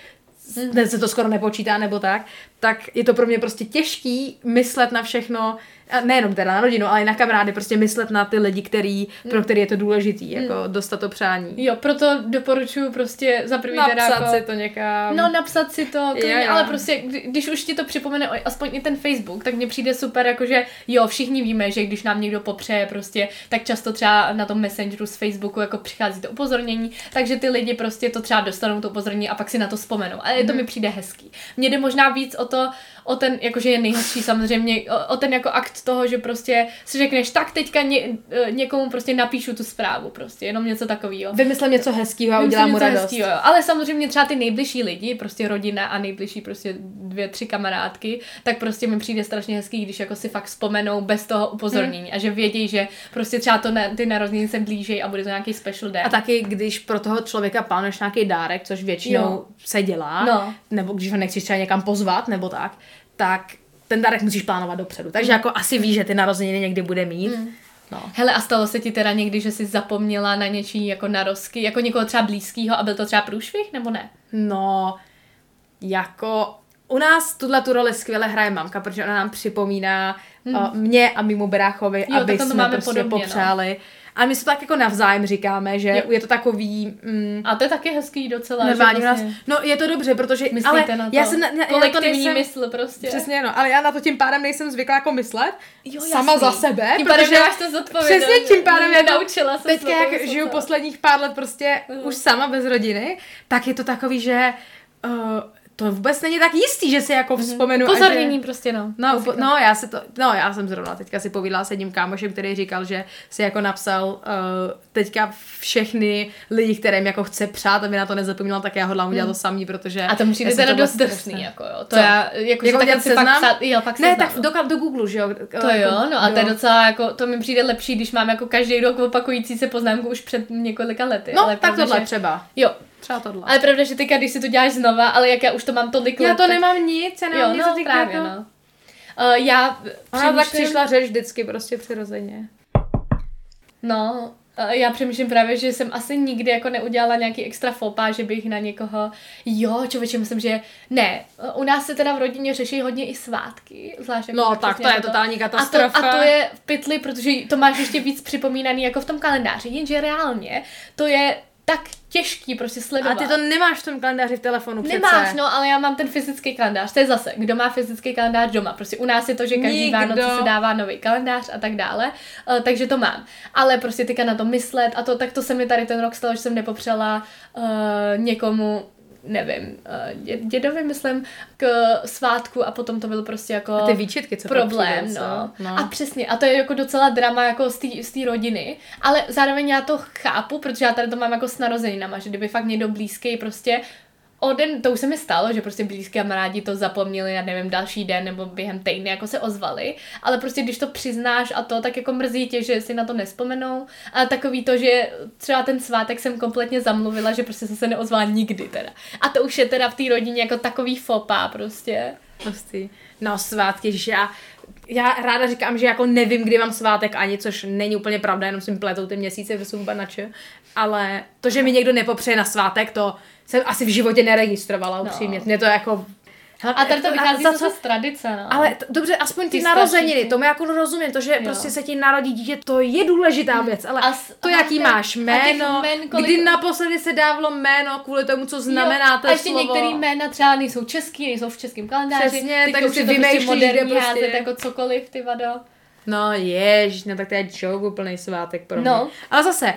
dnes se to skoro nepočítá nebo tak, tak je to pro mě prostě těžký myslet na všechno, nejenom teda na rodinu, ale i na kamarády, prostě myslet na ty lidi, který, pro který je to důležitý, jako dostat to přání. Jo, proto doporučuji prostě za první teda Napsat jako... si to někam. No, napsat si to, klidně, jo. ale prostě, kdy- když už ti to připomene aspoň i ten Facebook, tak mně přijde super, jakože jo, všichni víme, že když nám někdo popřeje prostě, tak často třeba na tom Messengeru z Facebooku jako přichází to upozornění, takže ty lidi prostě to třeba dostanou to upozornění a pak si na to vzpomenou. A Mhm. to mi přijde hezký. Mně jde možná víc o to, foto o ten, jakože je nejhezčí samozřejmě, o, o ten jako akt toho, že prostě si řekneš, tak teďka ně, eh, někomu prostě napíšu tu zprávu prostě, jenom něco takového. Vymyslím něco hezkého a udělám mu radost. hezkýho, jo. Ale samozřejmě třeba ty nejbližší lidi, prostě rodina a nejbližší prostě dvě, tři kamarádky, tak prostě mi přijde strašně hezký, když jako si fakt vzpomenou bez toho upozornění a že vědí, že prostě třeba to na, ty narozeniny se blíží a bude to nějaký special day. A taky, když pro toho člověka plánuješ nějaký dárek, což většinou Jo. se dělá, No. nebo když ho nechceš třeba někam pozvat, nebo tak, tak ten dárek musíš plánovat dopředu. Takže Mm. jako asi víš, že ty narozeniny někdy bude mít. No. Hele, a stalo se ti teda někdy, že jsi zapomněla na něčí jako narozky, jako někoho třeba blízkého a byl to třeba průšvih, nebo ne? No, jako u nás tuhle tu roli skvěle hraje mamka, protože ona nám připomíná hmm. uh, mě a mimo Beráchovi, Jo, aby tak to jsme máme prostě podobně, no. A my si to tak jako navzájem říkáme, že Jo. je to takový... Mm, A to je taky hezký docela, že u nás, vlastně no je to dobře, protože, myslíte ale na to. já jsem na, já, já na to kolektivní nejsem, mysl prostě. Přesně, no, ale já na to tím pádem nejsem zvyklá jako myslet Jo, sama za sebe, Tím pádem protože máš to zodpovědnost. přesně tím pádem jako naučila teďka, se jak toho žiju posledních pár let prostě Mhm. už sama bez rodiny, tak je to takový, že uh, to vůbec není tak jistý, že si jako vzpomenu. a že- prostě, no. No, upo- no, já si to, no, já jsem zrovna teďka si povídala s jedním kámošem, který říkal, že si jako napsal uh, teďka všechny lidi, kterým jako chce přát, aby na to nezapomněla, tak já hodlám udělat to samý, protože... Hmm. A to přijde jsem teda dost drsný, jako jo. To Co? já, jako, Jako že si pak psát, jo, pak Ne, seznam, tak do, do Google, že jo? To jo, no a to je docela jako, to mi přijde lepší, když mám jako každý rok opakující se poznámku už před několika lety. No, ale tak pravda, tohle třeba. Jo, Třeba tohle. ale pravda, že teďka, když si to děláš znova, ale jak já už to mám tolik let, já to tak... nemám nic, já nemám Jo, nic, no, teďka právě, jako- no. Uh, já Ona tak přemýšlím- přišla řeč vždycky prostě přirozeně. No, a já přemýšlím právě, že jsem asi nikdy jako neudělala nějaký extra fopa, že bych na někoho, jo, člověče, myslím, že ne. U nás se teda v rodině řeší hodně i svátky, zvlášť jako No, tak tak to je na totální A katastrofa. to, a to je v pytli, protože to máš ještě víc připomínaný jako v tom kalendáři, jenže reálně to je tak těžký prostě A sledovat. ty to nemáš v tom kalendáři v telefonu přece. Nemáš, no, ale já mám ten fyzický kalendář. To je zase, kdo má fyzický kalendář doma. Prostě u nás je to, že každý Nikdo. Vánoce se dává nový kalendář a tak dále, uh, takže to mám. Ale prostě teďka na to myslet a to, tak to se mi tady ten rok stalo, že jsem nepopřela uh, někomu nevím, uh, dě- dědovi myslím, k svátku a potom to byl prostě jako A ty výčitky, co problém, přijde, co? no. no. A přesně, a to je jako docela drama jako z té z té rodiny, ale zároveň já to chápu, protože já tady to mám jako s narozeninama, že kdyby fakt někdo blízký prostě o den, to už se mi stalo, že prostě blízké kamarádi to zapomněli, já nevím, další den nebo během týdne jako se ozvali, ale prostě když to přiznáš a to, tak jako mrzí tě, že si na to nespomenou, a takový to, že třeba ten svátek jsem kompletně zamluvila, že prostě jsem se neozvala nikdy teda. A to už je teda v té rodině jako takový fopa prostě. Hustý. No, svátky, že já, já ráda říkám, že jako nevím, kdy mám svátek ani, což není úplně pravda, jenom si mi pletou ty měsíce, že jsou na če. Ale to, že mi někdo nepopřeje na svátek, to jsem asi v životě neregistrovala, upřímně. Mě to jako Hele, A tady to jako, vychází za zase z tradice, no. Ale t- dobře, aspoň ty, Ty narozeniny, tomu jako rozumím, to, že Jo. prostě se ti narodí dítě, to je důležitá věc, ale A s- to, a jaký máte- máš a jméno, jmen kolik- kdy naposledy se dávalo jméno kvůli tomu, co znamená to jo, a ještě slovo. některé jména třeba nejsou český, nejsou v českém kalendáři. Přesně, tak si to vymýšlíš, prostě kde prostě- házet jako cokoliv, ty vado. No jež, no tak to je joke úplný svátek pro mě. No. Ale zase,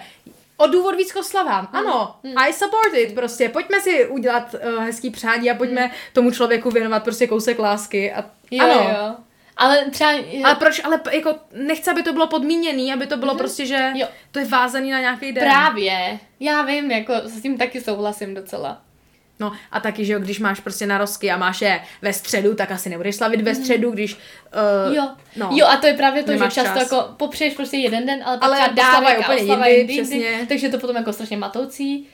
o důvod víc oslavám. Hmm. Ano, I support it, prostě pojďme si udělat uh, hezký přání a pojďme tomu člověku věnovat prostě kousek lásky. A, Jo, ano. jo. Ale třeba... Ale proč, ale jako nechci, aby to bylo podmíněný, aby to bylo prostě, že. Jo. to je vázaný na nějaký den. Právě. Já vím, jako s tím taky souhlasím docela. No a taky, že jo, když máš prostě narozky a máš je ve středu, tak asi nebudeš slavit ve středu, když... Uh, Mhm. Jo. no. jo, a to je právě to, že často čas. jako popřeješ prostě jeden den, ale pak Ale a úplně jindy, jindy, přesně. takže je to potom jako strašně matoucí.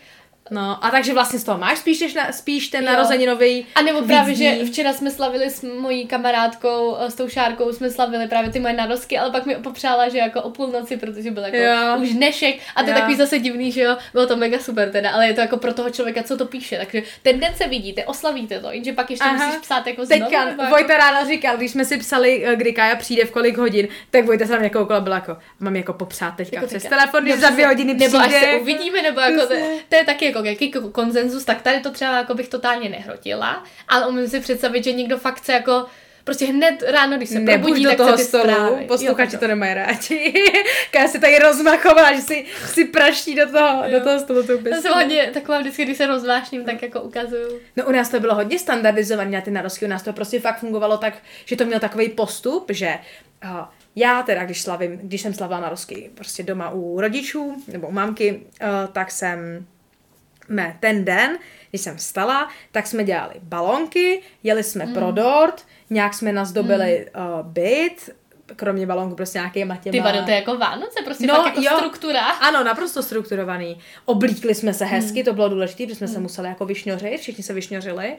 No a takže vlastně z toho máš spíš, než na, spíš ten Jo. narozeninový A nebo právě, dní. že včera jsme slavili s mojí kamarádkou, eh, s tou Šárkou, jsme slavili právě ty moje narozky, ale pak mi popřála, že jako o půlnoci, protože byl jako Jo. už dnešek a to je takový zase divný, že jo, bylo to mega super teda, ale je to jako pro toho člověka, co to píše, takže ten den se vidíte, oslavíte to, jenže pak ještě Aha. musíš psát jako znovu, Teďka jako... Vojta ráno říkal, když jsme si psali, eh, kdy Kaja přijde v kolik hodin, tak Vojta se na mě koukala, byla jako, mám jako popřát teďka Jako přes teďka. telefon, když za dvě hodiny Nebo až přijde. se uvidíme, nebo jako to, to, je taky jako jaký ko- konsenzus, tak tady to třeba jako bych totálně nehrotila, ale umím si představit, že někdo fakt chce jako prostě hned ráno, když se Nebuď probudí, do tak toho ty stolu, zprávy. posluchači Jo, to nemají rádi. [laughs] Kaja se tady rozmachovala, že si, si praští do toho, Jo. do toho stolu tu Já jsem hodně taková vždycky, když se rozvášním, tak jako ukazuju. No u nás to bylo hodně standardizované na ty narozky, u nás to prostě fakt fungovalo tak, že to měl takový postup, že uh, já teda, když slavím, když jsem slavila narozky prostě doma u rodičů nebo u mamky, uh, tak jsem me ten den, když jsem vstala, tak jsme dělali balonky, jeli jsme mm. pro dort, nějak jsme nazdobili mm. uh, byt, kromě balonku prostě nějakýma těma... Ty vado, to je jako Vánoce, prostě No, jako jo. struktura. Ano, naprosto strukturovaný. Oblíkli jsme se hezky, hmm. to bylo důležité, protože jsme hmm. se museli jako vyšňořit, všichni se vyšňořili.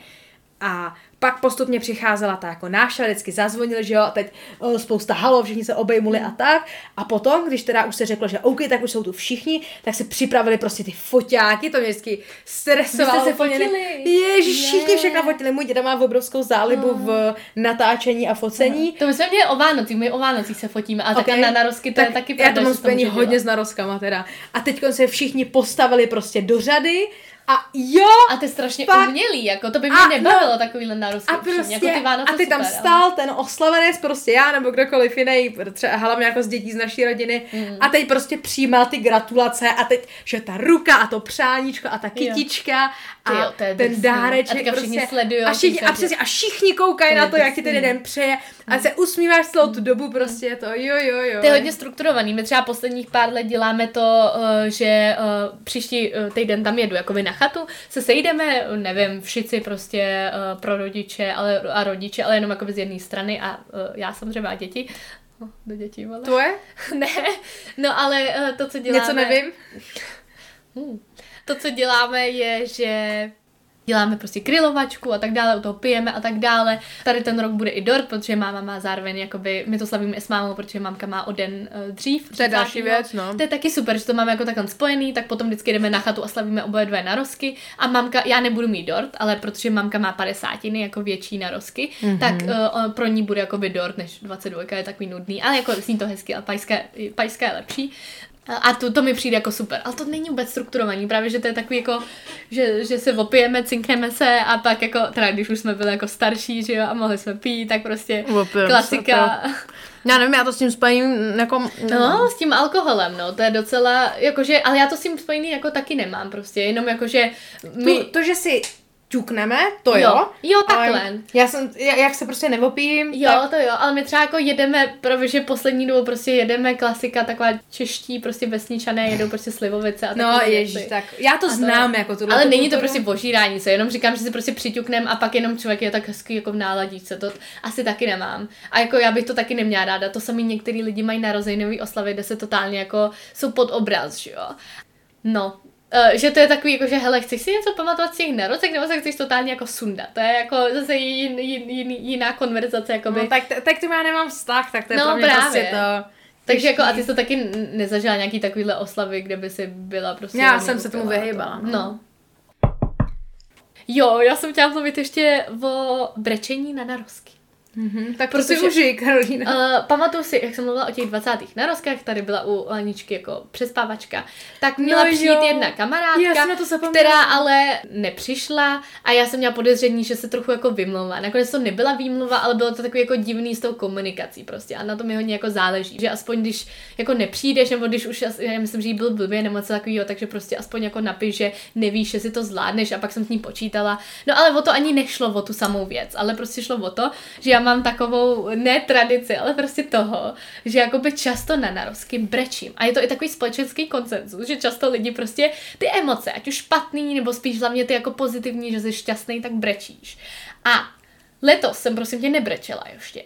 A pak postupně přicházela ta jako návštěva, vždycky zazvonili, že jo, a teď o, spousta halo, všichni se obejmuli a tak. A potom, když teda už se řeklo, že OK, tak už jsou tu všichni, tak si připravili prostě ty foťáky, to mě vždycky stresovalo. Vy jste se fotili? Ježiš, všichni všechno fotili. Můj děda má obrovskou zálibu v natáčení a focení. To my jsme měli o Vánocích, my o Vánocích se fotíme, a okay. Ok. na narozky to tak je taky Já pravda, to mám hodně dělat. s narozkama teda. A teď se všichni postavili prostě do řady a jo! A ty strašně Fakt. umělý, jako to by mě A, nebavilo no. takovýhle narozky. A prostě, jako ty Vánoce a ty tam super, stál ten oslavenec, prostě já nebo kdokoliv jiný, třeba hlavně jako z dětí z naší rodiny, Mm. a teď prostě přijímal ty gratulace a teď, že ta ruka a to přáníčko a ta kytička a jo, ten drsný. dáreček. A všichni prostě, sledujou, a všichni, a, přesně, a všichni koukají To na to, jak ti ten drsný. den přeje a se usmíváš celou tu dobu, prostě to jo, jo, jo. To je hodně strukturovaný. My třeba posledních pár let děláme to, eh, že eh, příští eh, týden tam jedu jakoby na chatu, se sejdeme, nevím, všichni prostě pro rodiče ale, a rodiče, ale jenom jakoby z jedné strany a já samozřejmě a děti. Oh, do dětí, vole. Tvoje? [laughs] ne, no ale to, co děláme... Něco nevím? Hmm. To, co děláme, je, že děláme prostě grilovačku a tak dále, u toho pijeme a tak dále. Tady ten rok bude i dort, protože máma má zároveň, jakoby, my to slavíme i s mámou, protože mámka má o den uh, dřív. To je další 30. věc, no. To je taky super, že to máme jako takhle spojený, tak potom vždycky jdeme na chatu a slavíme oboje dvě narozky a mamka, já nebudu mít dort, ale protože mamka má padesátiny, jako větší narozky, mm-hmm. tak uh, pro ní bude jakoby dort, než 22 je takový nudný, ale jako zní to hezky, ale pajská, pajská je lepší. A to, to mi přijde jako super, ale to není vůbec strukturovaný, právě že to je takový jako, že, že se opijeme, cinkneme se a pak jako, teda když už jsme byli jako starší, že jo, a mohli jsme pít, tak prostě Opijeme se, klasika. Já nevím, já to s tím spojím jako... No, s tím alkoholem, no, to je docela, jakože, ale já to s tím spojený jako taky nemám prostě, jenom jakože my... My... To, to, že si ťukneme, to jo. Jo, jo, ale takhle. Já jsem, já- jak se prostě nevopijím, Jo, tak to jo, ale my třeba jako jedeme, protože poslední dobou prostě jedeme klasika, taková čeští prostě vesničané, jedou prostě slivovice a No, ježíš, tak já to A to- znám jako tuhle Ale tu není to prostě požírání se, jenom říkám, že si prostě přiťuknem a pak jenom člověk je tak hezký jako v náladíčce, to asi taky nemám. A jako já bych to taky neměla ráda, to sami některý lidi mají narozeninový oslavy, kde se totálně jako jsou pod obraz, že jo. No, že to je takový, jako, že hele, chceš si něco pamatovat z těch narozek, nebo se chceš totálně jako sundat. To je jako zase jin, jin, jin, jiná konverzace, jakoby. No, tak, tak tomu já nemám vztah, tak to je No, pro mě právě. prostě to... Takže jako, a ty jsi to taky nezažila nějaký takovýhle oslavy, kde by si byla prostě... Já jsem se tomu to. vyhýbala, no. No. Jo, já jsem chtěla mluvit ještě o brečení na narozky. Mm-hmm. Tak Protože- prostě užij, Karolína. Uh, pamatuju si, jak jsem mluvila o těch 20. narozkách, tady byla u Aničky jako přespávačka, tak měla No přijít jo. jedna kamarádka, Já to zapomněla. která ale nepřišla a já jsem měla podezření, že se trochu jako vymlouvá. Nakonec to nebyla výmluva, ale bylo to takový jako divný s tou komunikací prostě a na to mi hodně jako záleží, že aspoň když jako nepřijdeš, nebo když už, já myslím, že jí byl blbě nebo něco takového, takže prostě aspoň jako napiš, že nevíš, že si to zvládneš a pak jsem s ní počítala. No ale o to ani nešlo o tu samou věc, ale prostě šlo o to, že já mám takovou, ne tradici, ale prostě toho, že jakoby často na narozky brečím. A je to i takový společenský koncenzus, že často lidi prostě ty emoce, ať už špatný, nebo spíš hlavně ty jako pozitivní, že jsi šťastný, tak brečíš. A letos jsem prosím tě nebrečela ještě.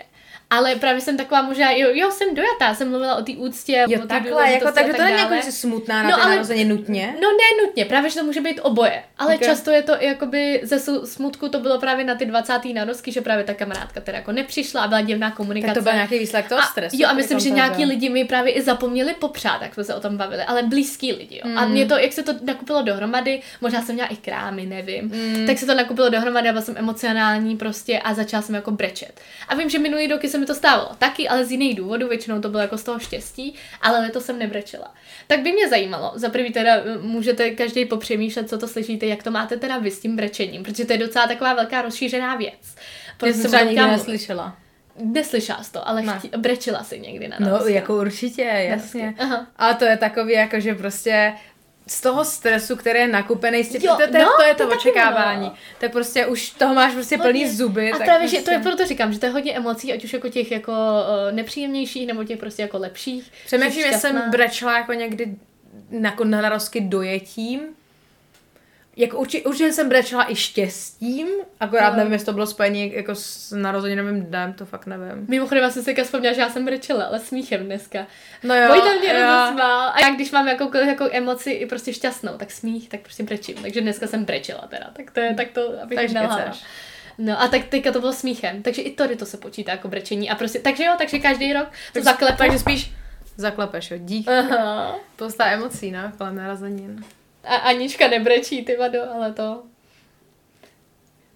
Ale právě jsem taková možná, jo, jo jsem dojatá, jsem mluvila o té úctě, Jo, o té takhle, jako, a takže tak to není jako, že smutná na No, ale- narozeně nutně. No ne nutně, právě, že to může být oboje. Ale Ok. okay. často je to jakoby ze smutku to bylo právě na ty 20. narozky, že právě ta kamarádka teda jako nepřišla a byla divná komunikace. Tak to byl nějaký výsledek toho a, stresu. Jo, a myslím, že nějaký lidi mi právě i zapomněli popřát, jak jsme se o tom bavili, ale blízký lidi, jo. A Mm. mě to, jak se to nakupilo dohromady, možná jsem měla i krámy, nevím, tak se to nakupilo dohromady a byla jsem emocionální prostě a začala jsem jako brečet. A vím, že minulý roky se mi to stávalo taky, ale z jiných důvodů, většinou to bylo jako z toho štěstí, ale letos jsem nebrečela. Tak by mě zajímalo, za prvý teda můžete každý popřemýšlet, co to slyšíte, jak to máte teda vy s tím brečením, protože to je docela taková velká rozšířená věc. Já Proto jsem jsem třeba o tom nikdy neslyšela. Neslyšela jsi to, ale Ne. chtí, brečela si někdy na No, narozky. jako určitě, jasně. Aha. A to je takový, jako že prostě z toho stresu, který je nakupený, z těch, Jo, to, to, je- no, to je to to, očekávání. ono. Tak prostě už toho máš prostě plný Hodně. zuby. A tak právě, prostě... že to je proto říkám, že to je hodně emocí, ať už jako těch jako uh, nepříjemnějších, nebo těch prostě jako lepších. Přemýšlím, že jsem brečela jako někdy na, na narozky dojetím. Jako určitě, určitě jsem brečela i štěstím, akorát Jo. nevím, jestli to bylo spojené jako s narozeninovým dnem, to fakt nevím. Mimochodem, já jsem si vzpomněla, že já jsem brečela, ale smíchem dneska. No jo, Vojta mě rozesmál. A já když mám jakoukoliv jako emoci i prostě šťastnou, tak smích, tak prostě brečím. Takže dneska jsem brečela teda. Tak to je tak to, abych Takže kecáš. No a tak teďka to bylo smíchem, takže i tady to se počítá jako brečení. A prostě, takže jo, takže každý rok to Tak, zaklepu. takže spíš zaklepeš, jo, dík. Aha. Spousta emocí, no, kolem narozenin. A Anička nebrečí, ty vado, ale to...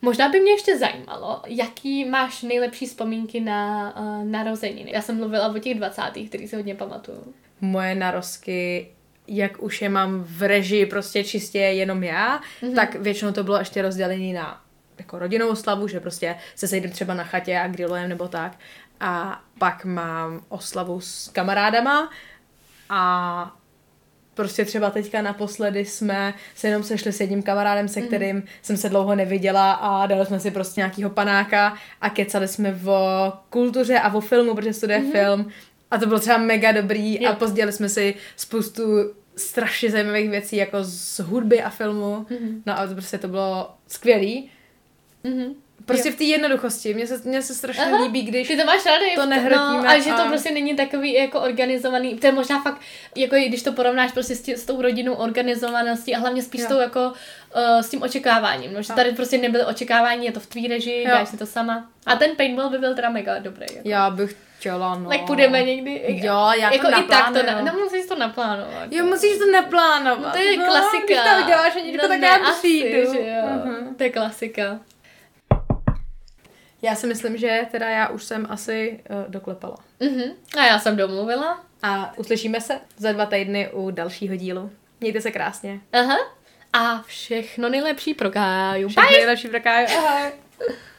Možná by mě ještě zajímalo, jaký máš nejlepší vzpomínky na uh, narozeniny. Já jsem mluvila o těch 20. který si hodně pamatuju. Moje narozky, jak už je mám v režii prostě čistě jenom já, mm-hmm. tak většinou to bylo ještě rozdělené na jako rodinnou oslavu, že prostě se sejdeme třeba na chatě a grillujeme nebo tak. A pak mám oslavu s kamarádama a prostě třeba teďka naposledy jsme se jenom sešli s jedním kamarádem, se kterým mm. jsem se dlouho neviděla a dali jsme si prostě nějakýho panáka a kecali jsme o kultuře a o filmu, protože studuje mm. film a to bylo třeba mega dobrý Jo. a pozdělili jsme si spoustu strašně zajímavých věcí jako z hudby a filmu. Mhm. No a to prostě to bylo skvělý. Mhm. Prostě v té jednoduchosti. Mně se, mně se strašně Aha. líbí, když Ty to máš ráda, to nehrotíme no, ale že to a- prostě není takový jako organizovaný, to je možná fakt, jako i když to porovnáš prostě s, tí, s tou rodinou organizovaností a hlavně spíš Jo. s tou jako uh, s tím očekáváním, no, že tady prostě nebyly očekávání, je to v tvý režii, Jo. děláš si to sama. A ten paintball by byl teda mega dobrý. Jako. já bych chtěla, no. Tak půjdeme někdy. Jo, já to jako i tak to, na, no musíš to naplánovat. Jo, musíš to naplánovat. No, to je no, klasika. Když to uděláš, Aničko, no, tak ne, já asi, přijdu. že jo. Mhm. To je klasika. Já si myslím, že teda já už jsem asi uh, doklepala. Mhm. A já jsem domluvila. A uslyšíme se za dva týdny u dalšího dílu. Mějte se krásně. Aha. A všechno nejlepší pro Káju. Všechno nejlepší pro Káju. Ahoj. [laughs]